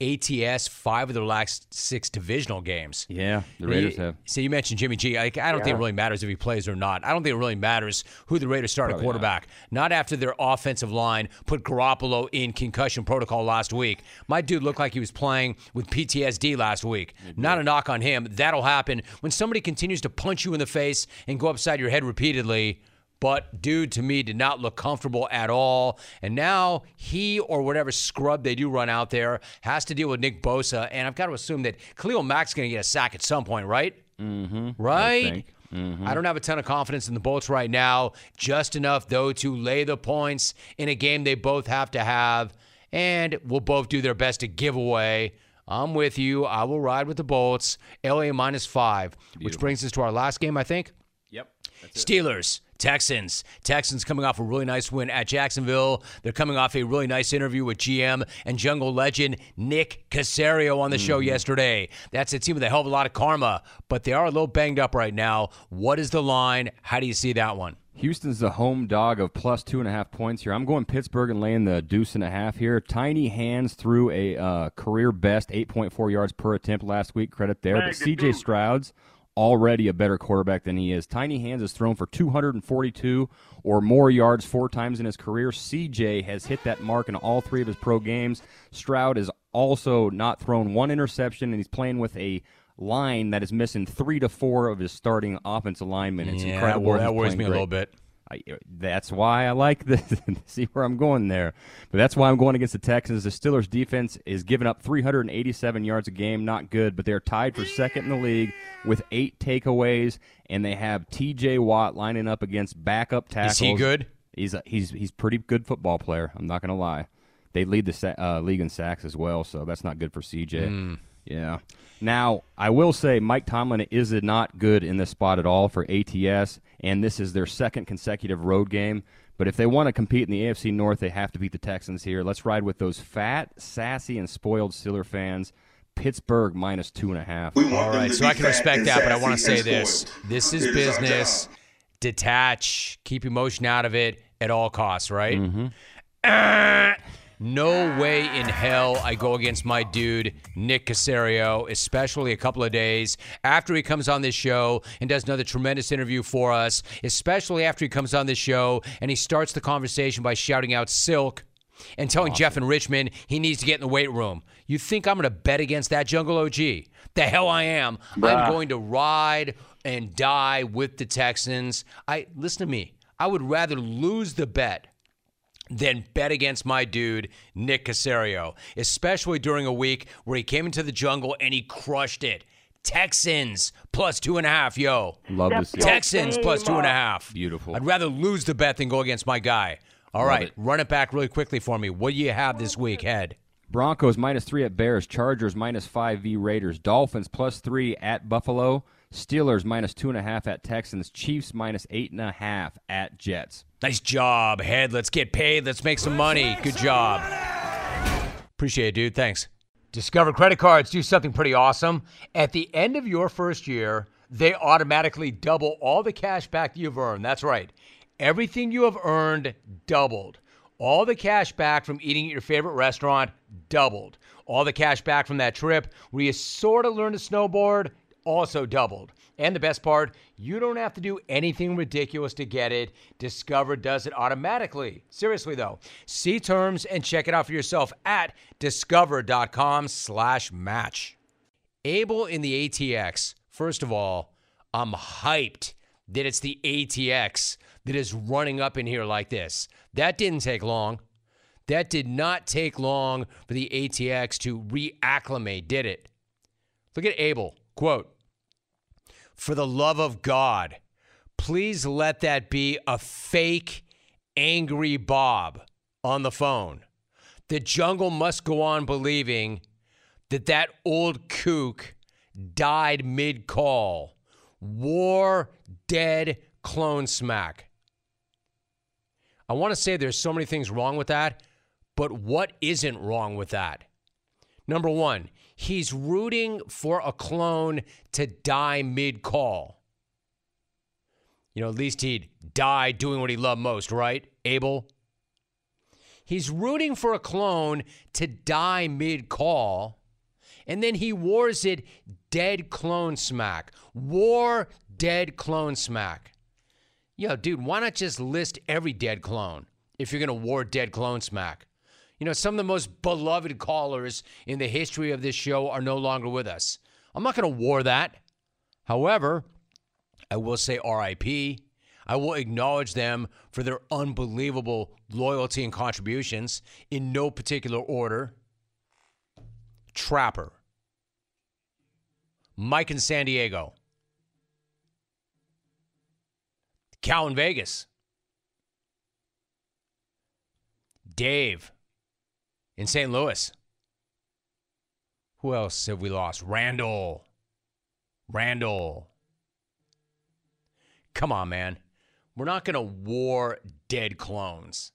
ATS five of their last six divisional games. Yeah, the Raiders You- have. So you mentioned Jimmy G. Like, I don't think it really matters if he plays or not. I don't think it really matters who the Raiders start at Probably quarterback. Not. after their offensive line put Garoppolo in concussion protocol last week. My dude looked like he was playing with PTSD last week. Not a knock on him. That'll happen when somebody continues to punch you in the face and go upside your head repeatedly. But dude, to me, did not look comfortable at all. And now he or whatever scrub they do run out there has to deal with Nick Bosa. And I've got to assume that Khalil Mack's going to get a sack at some point, right? Mm-hmm. Right? Mm-hmm. I don't have a ton of confidence in the Bolts right now. Just enough, though, to lay the points in a game they both have to have. And will both do their best to give away. I'm with you. I will ride with the Bolts. LA minus five, which brings us to our last game, I think. Yep. Steelers, Texans. Texans coming off a really nice win at Jacksonville. They're coming off a really nice interview with GM and jungle legend Nick Caserio on the show yesterday. That's a team with a hell of a lot of karma, but they are a little banged up right now. What is the line? How do you see that one? Houston's the home dog of plus two and a half points here. I'm going Pittsburgh and laying the deuce and a half here. Tiny hands threw a uh, career best 8.4 yards per attempt last week. Credit there. But CJ Stroud's already a better quarterback than he is. Tiny hands has thrown for 242 or more yards four times in his career. CJ has hit that mark in all three of his pro games. Stroud has also not thrown one interception, and he's playing with a line that is missing three to four of his starting offensive linemen. It's Yeah, incredible. that worries me a little bit. I, that's why I like this. <laughs> See where I'm going there. But that's why I'm going against the Texans. The Steelers defense is giving up 387 yards a game. Not good, but they're tied for second in the league with eight takeaways, and they have T.J. Watt lining up against backup tackles. Is he good? He's a, he's he's pretty good football player. I'm not going to lie. They lead the sa- uh, league in sacks as well, so that's not good for CJ. Mm. Yeah. Now, I will say Mike Tomlin is not good in this spot at all for ATS, and this is their second consecutive road game. But if they want to compete in the AFC North, they have to beat the Texans here. Let's ride with those fat, sassy, and spoiled Steeler fans. Pittsburgh minus two and a half. All right, so I can respect that, but I want to say this: this is business. Detach, keep emotion out of it at all costs. Right? Uh, <clears throat> no way in hell I go against my dude Nick Caserio, especially a couple of days after he comes on this show and does another tremendous interview for us. Especially after he comes on this show and he starts the conversation by shouting out "Silk." and telling Jeff and Richmond he needs to get in the weight room. You think I'm going to bet against that Jungle OG? The hell I am. I'm going to ride and die with the Texans. I listen to me. I would rather lose the bet than bet against my dude Nick Caserio, especially during a week where he came into the jungle and he crushed it. Texans plus two and a half, yo. Love to see it. Texans plus two and a half. Beautiful. I'd rather lose the bet than go against my guy. All Love right, it. run it back really quickly for me. What do you have this week, Head? Broncos minus three at Bears. Chargers minus five v Raiders. Dolphins plus three at Buffalo. Steelers minus two and a half at Texans. Chiefs minus eight and a half at Jets. Nice job, Head. Let's get paid. Let's make some money. Good job. Appreciate it, dude. Thanks. Discover credit cards do something pretty awesome. At the end of your first year, they automatically double all the cash back you've earned. That's right. Everything you have earned doubled. All the cash back from eating at your favorite restaurant doubled. All the cash back from that trip where you sort of learned to snowboard also doubled. And the best part, you don't have to do anything ridiculous to get it. Discover does it automatically. Seriously though, see terms and check it out for yourself at discover.com/match. Able in the ATX. First of all, I'm hyped that it's the ATX that is running up in here like this. That didn't take long. That did not take long for the ATX to reacclimate, did it? Look at Abel. Quote For the love of God, please let that be a fake, angry Bob on the phone. The jungle must go on believing that that old kook died mid call. War dead clone smack. I want to say there's so many things wrong with that, but what isn't wrong with that? Number one, he's rooting for a clone to die mid call. You know, at least he'd die doing what he loved most, right? Abel? He's rooting for a clone to die mid call, and then he wars it dead clone smack. War dead clone smack. Yo, dude, why not just list every dead clone if you're going to war dead clone smack? You know, some of the most beloved callers in the history of this show are no longer with us. I'm not going to war that. However, I will say RIP. I will acknowledge them for their unbelievable loyalty and contributions in no particular order. Trapper, Mike in San Diego, Cal in Vegas, Dave in St. Louis. Who else have we lost? Randall. Randall. Come on, man. We're not going to war dead clones.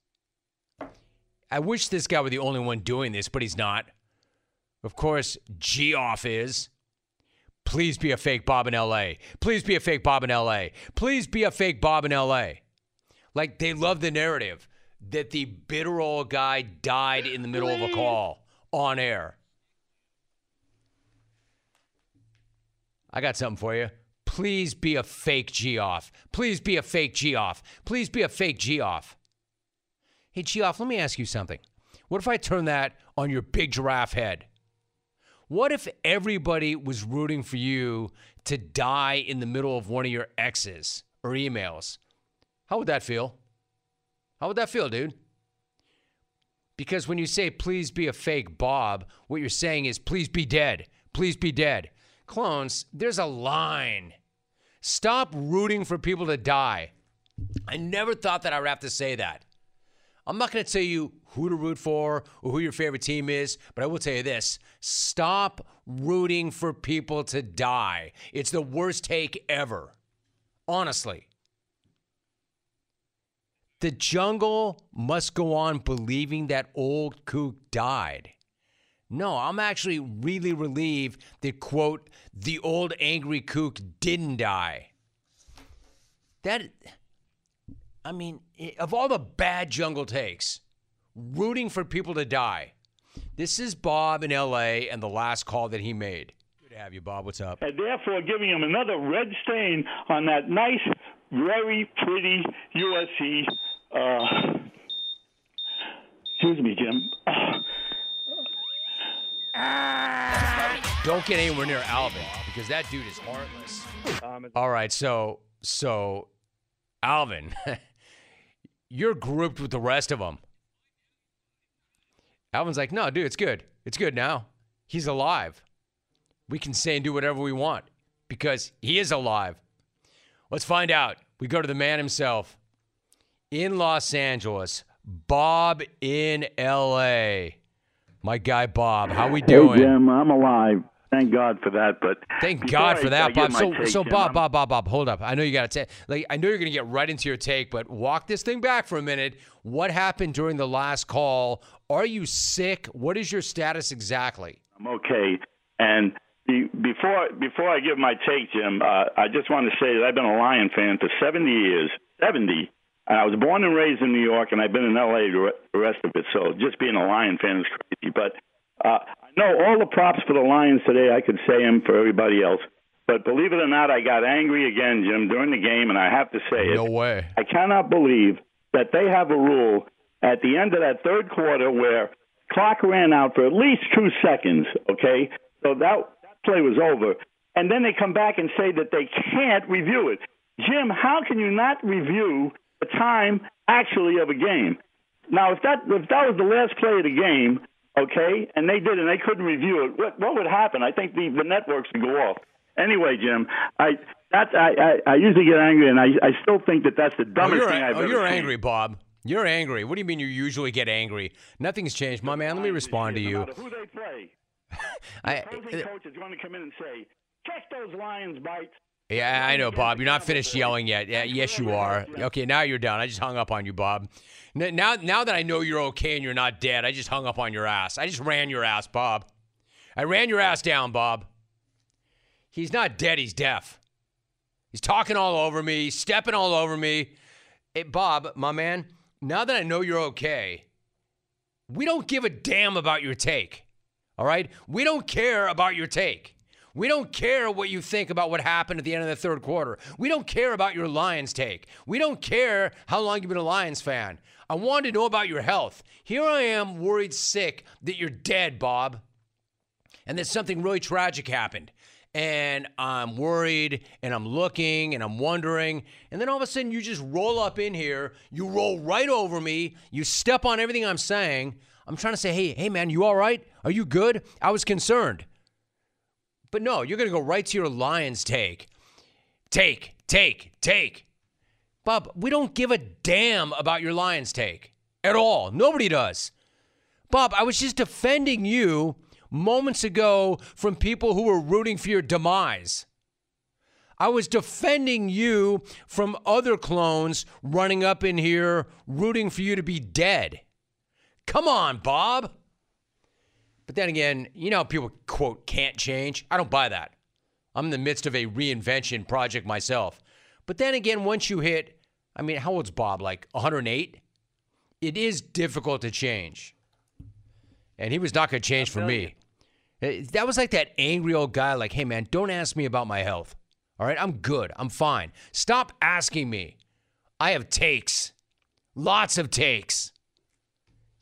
I wish this guy were the only one doing this, but he's not. Of course, Geoff is. Please be a fake Bob in LA. Please be a fake Bob in LA. Please be a fake Bob in LA. Like they love the narrative that the bitter old guy died in the middle of a call on air. I got something for you. Please be a fake G Geoff. Please be a fake G Geoff. Please be a fake G Geoff. Hey, G Geoff, let me ask you something. What if I turn that on your big giraffe head? What if everybody was rooting for you to die in the middle of one of your exes or emails? How would that feel? How would that feel, dude? Because when you say, please be a fake Bob, what you're saying is, please be dead. Please be dead. Clones, there's a line. Stop rooting for people to die. I never thought that I would have to say that. I'm not going to tell you who to root for or who your favorite team is, but I will tell you this stop rooting for people to die. It's the worst take ever. Honestly. The jungle must go on believing that old kook died. No, I'm actually really relieved that, quote, the old angry kook didn't die. That, I mean, of all the bad jungle takes, rooting for people to die, this is Bob in LA and the last call that he made. Good to have you, Bob. What's up? And therefore giving him another red stain on that nice, very pretty USC. Uh, excuse me, Jim. <sighs> Don't get anywhere near Alvin because that dude is heartless. All right, so so Alvin, <laughs> you're grouped with the rest of them. Alvin's like, no, dude, it's good. It's good now. He's alive. We can say and do whatever we want because he is alive. Let's find out. We go to the man himself in Los Angeles, Bob in LA. My guy Bob, how we doing? Hey Jim, I'm alive. Thank God for that. But thank God for I, that, I Bob. So, take, so Jim, Bob, I'm, Bob, Bob, Bob, hold up. I know you got to take. Like, I know you're going to get right into your take, but walk this thing back for a minute. What happened during the last call? Are you sick? What is your status exactly? I'm okay. And be, before before I give my take, Jim, uh, I just want to say that I've been a Lion fan for 70 years. 70. And I was born and raised in New York, and I've been in L.A. the rest of it. So just being a Lion fan is crazy. But uh, I know all the props for the Lions today. I could say them for everybody else. But believe it or not, I got angry again, Jim, during the game, and I have to say it. No way. I cannot believe that they have a rule at the end of that third quarter where clock ran out for at least two seconds. Okay, so that that play was over, and then they come back and say that they can't review it. Jim, how can you not review the time actually of a game? Now, if that if that was the last play of the game, okay, and they did and they couldn't review it, what what would happen? I think the the networks would go off. Anyway, Jim, I that I, I, I usually get angry, and I I still think that that's the oh, dumbest oh, thing I've oh, ever you're seen. angry, Bob. You're angry. What do you mean you usually get angry? Nothing's changed, my man. Let me respond to No you. matter who they play, <laughs> I, the opposing uh, coach is going to come in and say, "Check those Lions bites." Yeah, I know, Bob. You're not finished yelling yet. Yeah, yes, you are. Okay, now you're done. I just hung up on you, Bob. Now, now that I know you're okay and you're not dead, I just hung up on your ass. I just ran your ass, Bob. I ran your ass down, Bob. He's not dead. He's deaf. He's talking all over me, stepping all over me. Hey, Bob, my man. Now that I know you're okay, we don't give a damn about your take. All right? We don't care about your take. We don't care what you think about what happened at the end of the third quarter. We don't care about your Lions take. We don't care how long you've been a Lions fan. I wanted to know about your health. Here I am, worried sick that you're dead, Bob, and that something really tragic happened. And I'm worried and I'm looking and I'm wondering. And then all of a sudden, you just roll up in here. You roll right over me. You step on everything I'm saying. I'm trying to say, hey, hey, man, you all right? Are you good? I was concerned. But no, you're going to go right to your Lions take. Take, take, take. Bob, we don't give a damn about your Lions take at all. Nobody does. Bob, I was just defending you moments ago from people who were rooting for your demise. I was defending you from other clones running up in here rooting for you to be dead. Come on, Bob. But then again, you know, how people quote can't change. I don't buy that. I'm in the midst of a reinvention project myself. But then again, once you hit, I mean, how old's Bob? Like 108? It is difficult to change. And he was not going to change for me. Eh, That was like that angry old guy, like, hey, man, don't ask me about my health. All right, I'm good. I'm fine. Stop asking me. I have takes, lots of takes.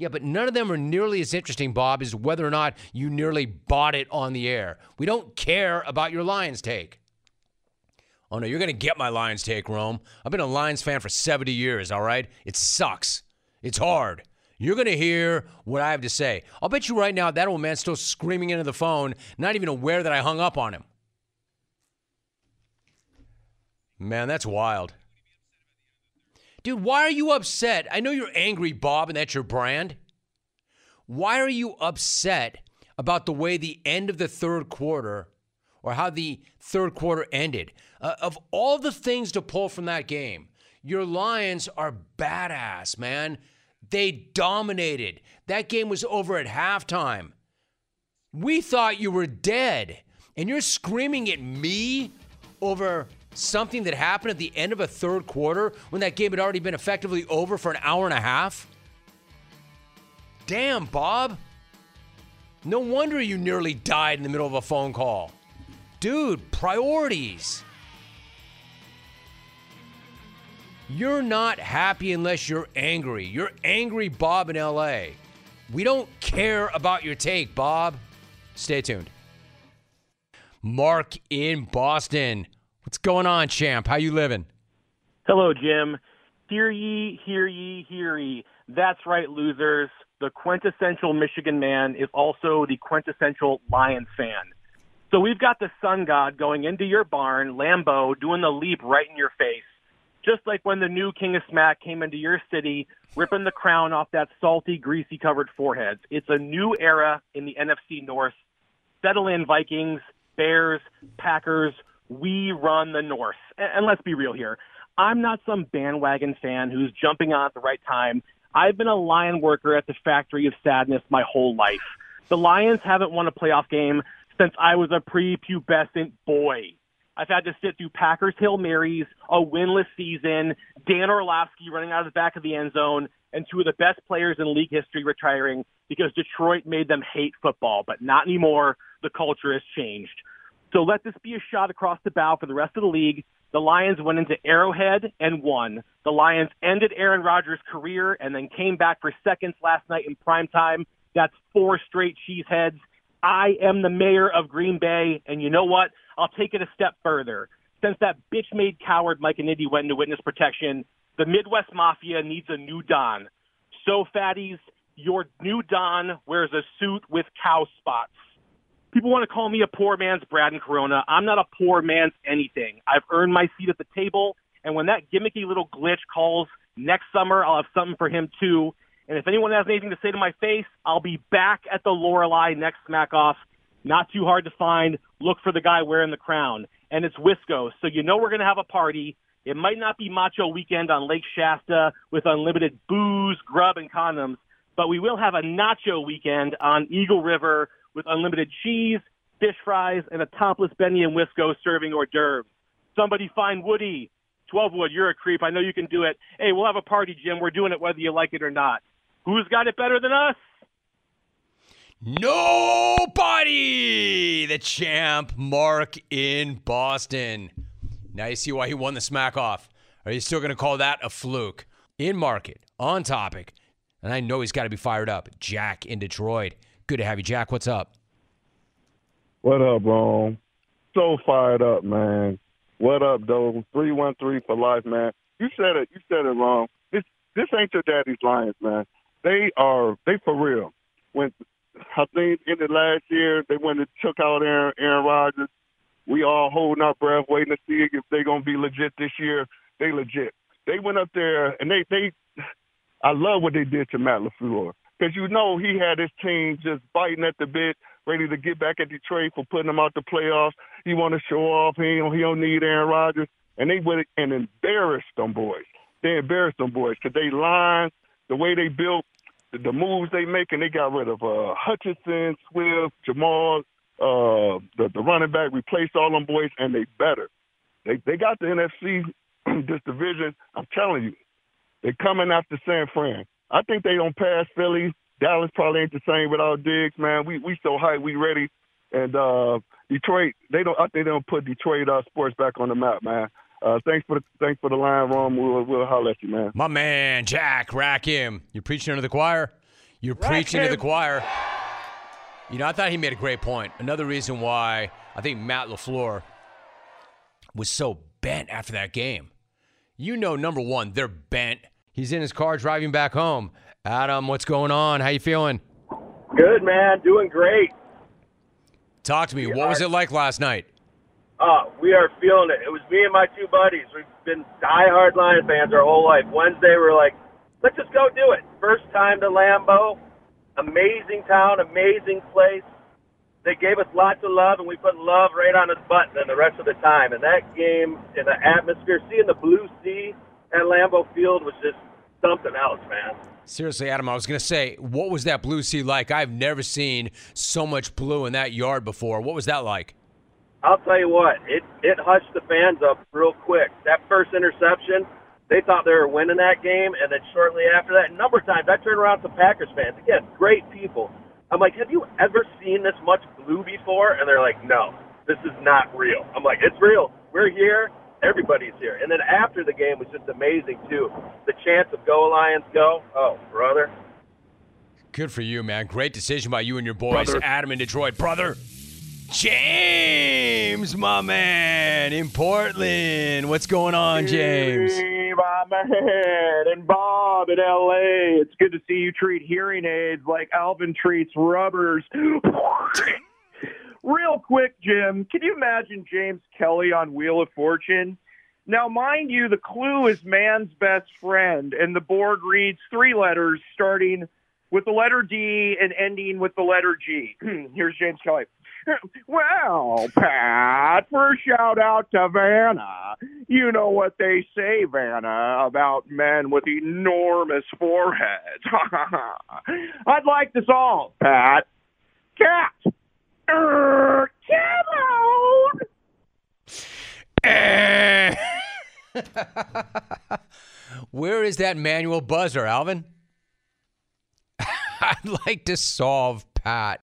Yeah, but none of them are nearly as interesting, Bob, as whether or not you nearly bought it on the air. We don't care about your Lions take. Oh, no, you're going to get my Lions take, Rome. I've been a Lions fan for 70 years, all right? It sucks. It's hard. You're going to hear what I have to say. I'll bet you right now that old man's still screaming into the phone, not even aware that I hung up on him. Man, that's wild. Dude, why are you upset? I know you're angry, Bob, and that's your brand. Why are you upset about the way the end of the third quarter or how the third quarter ended? Uh, of all the things to pull from that game, your Lions are badass, man. They dominated. That game was over at halftime. We thought you were dead, and you're screaming at me over something that happened at the end of a third quarter when that game had already been effectively over for an hour and a half? Damn, Bob. No wonder you nearly died in the middle of a phone call. Dude, priorities. You're not happy unless you're angry. You're angry, Bob, in LA. We don't care about your take, Bob. Stay tuned. Mark in Boston. What's going on, champ? How you living? Hello, Jim. Hear ye, hear ye, hear ye. That's right, losers. The quintessential Michigan man is also the quintessential Lions fan. So we've got the sun god going into your barn, Lambeau, doing the leap right in your face. Just like when the new King of Smack came into your city, ripping the crown off that salty, greasy covered foreheads. It's a new era in the NFC North. Settle in, Vikings, Bears, Packers. We run the North. And let's be real here. I'm not some bandwagon fan who's jumping on at the right time. I've been a lion worker at the factory of sadness my whole life. The Lions haven't won a playoff game since I was a prepubescent boy. I've had to sit through Packers Hail Marys, a winless season, Dan Orlovsky running out of the back of the end zone, and two of the best players in league history retiring because Detroit made them hate football. But not anymore. The culture has changed. So let this be a shot across the bow for the rest of the league. The Lions went into Arrowhead and won. The Lions ended Aaron Rodgers' career and then came back for seconds last night in prime time. That's four straight cheeseheads. I am the mayor of Green Bay, and you know what? I'll take it a step further. Since that bitch-made coward Mike Initti went into witness protection, the Midwest Mafia needs a new Don. So, fatties, your new Don wears a suit with cow spots. People want to call me a poor man's Brad and Corona. I'm not a poor man's anything. I've earned my seat at the table, and when that gimmicky little glitch calls next summer, I'll have something for him too. And if anyone has anything to say to my face, I'll be back at the Lorelei next smack off. Not too hard to find. Look for the guy wearing the crown. And it's Wisco. So you know we're going to have a party. It might not be Macho Weekend on Lake Shasta with unlimited booze, grub, and condoms, but we will have a Nacho Weekend on Eagle River with unlimited cheese, fish fries, and a topless Benny and Wisco serving hors d'oeuvres. Somebody find Woody. 12 Wood, you're a creep. I know you can do it. Hey, we'll have a party, Jim. We're doing it whether you like it or not. Who's got it better than us? Nobody! The champ, Mark in Boston. Now you see why he won the smack off. Are you still going to call that a fluke? In market, on topic, and I know he's got to be fired up. Jack in Detroit. Good to have you, Jack. What's up? What up, Rome? So fired up, man. What up, though? Three one three for life, man. You said it. You said it wrong. This this ain't your daddy's Lions, man. They are they for real. When I think in the last year they went and took out Aaron, Aaron Rodgers. We all holding our breath, waiting to see if they're gonna be legit this year. They legit. They went up there and they they. I love what they did to Matt LaFleur because you know he had his team just biting at the bit, ready to get back at Detroit for putting them out the playoffs. He want to show off. He don't, he don't need Aaron Rodgers, and they went and embarrassed them boys. They embarrassed them boys because they lines the way they built the, the moves they make, and they got rid of uh, Hutchinson, Swift, Jamaal, uh, the the running back, replaced all them boys, and they better. They they got the NFC <clears throat> this division. I'm telling you, they coming after San Fran. I think they don't pass Philly. Dallas probably ain't the same without Diggs, man. We we so hype, we ready. And uh Detroit, they don't. I think they don't put Detroit uh, sports back on the map, man. Uh, thanks for the thanks for the line, Ron. We'll we'll holler at you, man. My man, Jack Rackham. You're preaching to the choir. You're preaching to the choir. You know, I thought he made a great point. Another reason why I think Matt LaFleur was so bent after that game. You know, number one, they're bent. He's in his car driving back home. Adam, what's going on? How you feeling? Good, man. Doing great. Talk to me. What was it like last night? Uh, we are feeling it. It was me and my two buddies. We've been diehard Lion fans our whole life. Wednesday, we are like, let's just go do it. First time to Lambeau. Amazing town, amazing place. They gave us lots of love, and we put love right on his button and the rest of the time. And that game, in the atmosphere, seeing the blue sea at Lambeau Field was just something else, man. Seriously, Adam, I was going to say, what was that blue sea like? I've never seen so much blue in that yard before. What was that like? I'll tell you what, it it hushed the fans up real quick. That first interception, they thought they were winning that game, and then shortly after that, a number of times I turned around to Packers fans. Again, great people. I'm like, have you ever seen this much blue before? And they're like, no, this is not real. I'm like, it's real. We're here. Everybody's here. And then after the game was just amazing too. The chance of go Lions go. Oh, brother. Good for you, man. Great decision by you and your boys, brother. Adam in Detroit, brother. James, my man, in Portland. What's going on, James? Hey, my man, and Bob in LA. It's good to see you treat hearing aids like Alvin treats rubbers. <laughs> Real quick, Jim, can you imagine James Kelly on Wheel of Fortune? Now, mind you, the clue is man's best friend, and the board reads three letters starting with the letter D and ending with the letter G. <clears throat> Here's James Kelly. <clears throat> Well, Pat, first shout out to Vanna. You know what they say, Vanna, about men with enormous foreheads. <laughs> I'd like to solve, Pat. Cat. <clears throat> <laughs> Where is that manual buzzer, Alvin? <laughs> I'd like to solve Pat.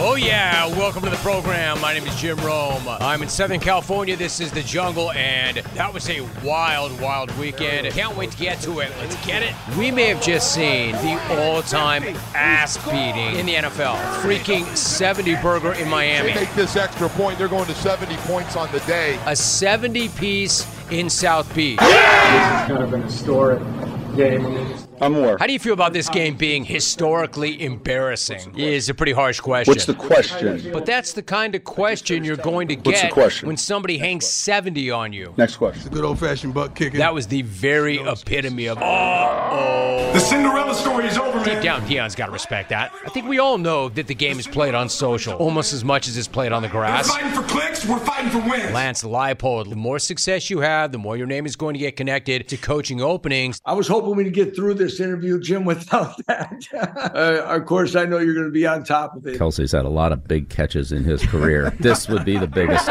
Oh, yeah. Welcome to the program. My name is Jim Rome. I'm in Southern California. This is the jungle, and that was a wild, wild weekend. Can't wait to get to it. Let's get it. We may have just seen the all time ass beating in the NFL. Freaking 70 burger in Miami. They make this extra point. They're going to 70 points on the day. A 70 piece in South Beach. This is kind of an historic game. I'm more. How do you feel about this game being historically embarrassing? Is a pretty harsh question. What's the question? But that's the kind of question you're going to What's the get question? when somebody hangs 70 on you. Next question. It's a good old fashioned butt kicking. That was the very epitome of oh. The Cinderella story is over, man. Deep down, Deion's got to respect that. I think we all know that the game is played on social almost as much as it's played on the grass. We're fighting for clicks, we're fighting for wins. Lance Leipold, the more success you have, the more your name is going to get connected to coaching openings. I was hoping we'd get through this interview, Jim, without <laughs> that. uh, of course, I know you're going to be on top of it. Kelce's had a lot of big catches in his career. <laughs> this would be the biggest.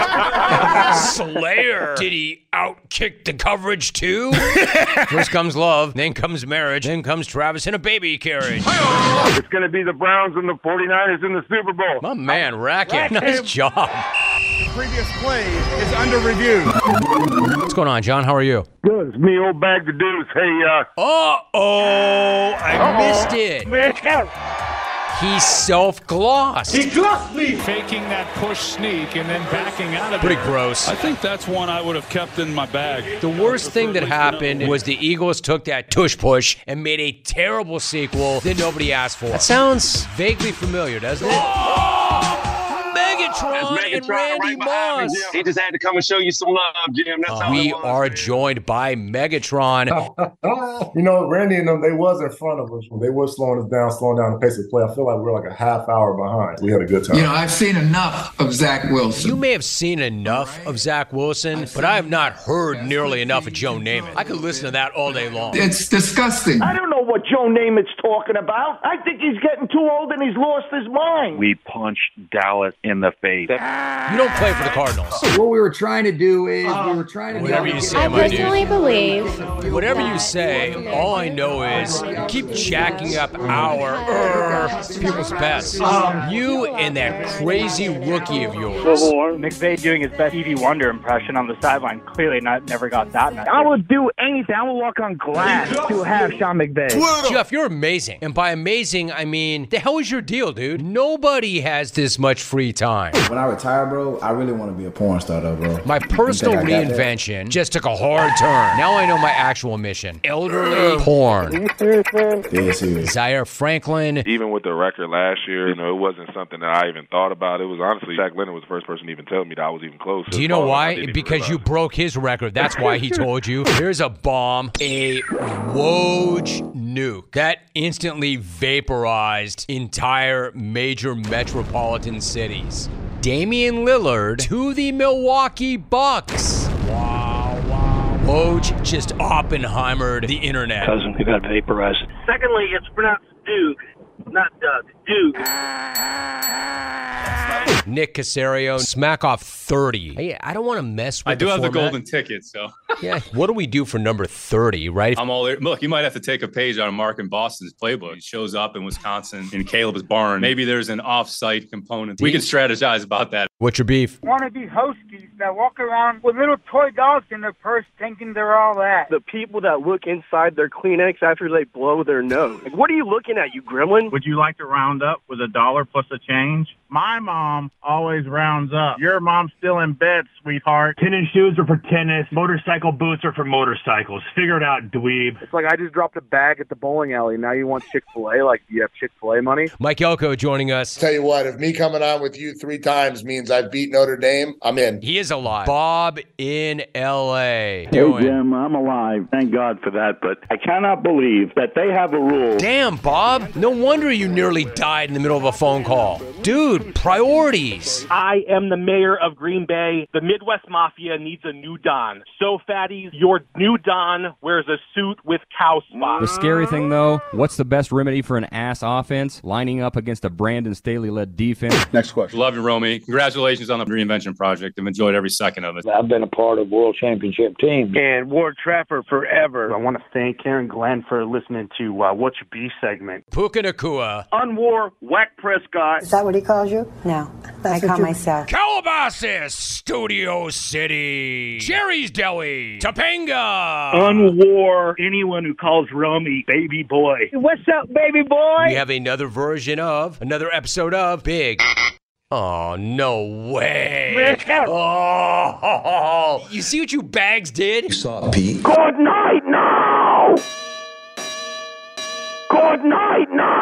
Slayer. Did he outkick the coverage too? <laughs> First comes love, then comes marriage, then comes Travis in a baby carriage. It's going to be the Browns and the 49ers in the Super Bowl. My man, Racket. Racket. Nice job. The previous play is under review. What's going on, John? How are you? Good. It's me, old bag the deuce. Hey, uh. Uh oh, I Uh-oh. missed it. He self glossed. He glossed me. Faking that push sneak and then backing out of Pretty it. Pretty gross. I think that's one I would have kept in my bag. The worst thing that happened was the Eagles took that tush push and made a terrible sequel that nobody asked for. That sounds vaguely familiar, doesn't it? Megatron, and Randy Moss. He just had to come and show you some love, Jim. That's all We was. are joined by Megatron. <laughs> you know, Randy and them, they was in front of us. They were slowing us down, slowing down the pace of play. I feel like we're like a half hour behind. We had a good time. You know, I've seen enough of Zach Wilson. You may have seen enough of Zach Wilson, but I have not heard nearly enough of Joe Namath. I could listen to that all day long. It's disgusting. I don't know what Joe Namath's talking about. I think he's getting too old and he's lost his mind. We punched Dallas in the face. You don't play for the Cardinals. What we were trying to do is we were trying to Whatever get- you say, I my dude. personally believe Whatever you say, all I know is you keep jacking up our er, people's pets. You and that crazy rookie of yours. McVay doing his best Stevie Wonder impression on the sideline clearly not never got that Night. I would do anything. I would walk on glass to have Sean McVay. Jeff, you're amazing. And by amazing, I mean, the hell is your deal, dude? Nobody has this much free time. When I retire, bro, I really want to be a porn star, though, bro. My personal You think I got that? reinvention just took a hard turn. Now I know my actual mission elderly <clears throat> porn. Yeah, serious. Zaire Franklin. Even with the record last year, you know, it wasn't something that I even thought about. It was honestly Shaq Leonard was the first person to even tell me that I was even close. Do you know why? Because you broke his record. That's why he told you. <laughs> Here's a bomb, a Woj nuke that instantly vaporized entire major metropolitan cities. Damian Lillard to the Milwaukee Bucks. Wow, wow. Woj just Oppenheimered the internet. Cousin, we got vaporized. Secondly, it's pronounced Duke, not Doug. Duke. Nick Caserio, smack off 30. Hey, I don't want to mess with I do have the golden ticket, so Yeah. <laughs> What do we do for number 30, right? I'm all there. look. You might have to take a page out of Mark and Boston's playbook. He shows up in Wisconsin in Caleb's barn. Maybe there's an off-site component. We can strategize about that. What's your beef? Wannabe Huskies that walk around with little toy dogs in their purse thinking they're all that. The people that look inside their Kleenex after they blow their nose. Like, what are you looking at, you gremlin? Would you like to round up with a dollar plus a change? My mom always rounds up. Your mom's still in bed, sweetheart. Tennis shoes are for tennis. Motorcycle boots are for motorcycles. Figure it out, dweeb. It's like I just dropped a bag at the bowling alley. Now you want Chick Fil A? Like, do you have Chick Fil A money? Mike Elko joining us. Tell you what, if me coming on with you three times means I've beat Notre Dame, I'm in. He is alive. Bob in L.A. Hey, Doing. Jim, I'm alive. Thank God for that. But I cannot believe that they have a rule. Damn, Bob. No wonder you nearly died in the middle of a phone call. Dude, priorities. I am the mayor of Green Bay. The Midwest Mafia needs a new Don. So, fatties, your new Don wears a suit with cow spots. The scary thing, though, what's the best remedy for an ass offense? Lining up against a Brandon Staley led defense. Next question. Love you, Romy. Congratulations on the reinvention project. I've enjoyed every second of it. I've been a part of world championship teams. And Ward Trapper forever. I want to thank Karen Glenn for listening to uh, What's Your Beef segment. Puka Nacua. Unwar, Whack Prescott. Is that what he calls you? No, I call myself. Calabasas, Studio City. Jerry's Deli. Topanga. Unwar anyone who calls Romy baby boy. What's up, baby boy? We have another version of, another episode of Big. Oh, no way. Oh, you see what you bags did? You saw Pete. Good night now. Good night now.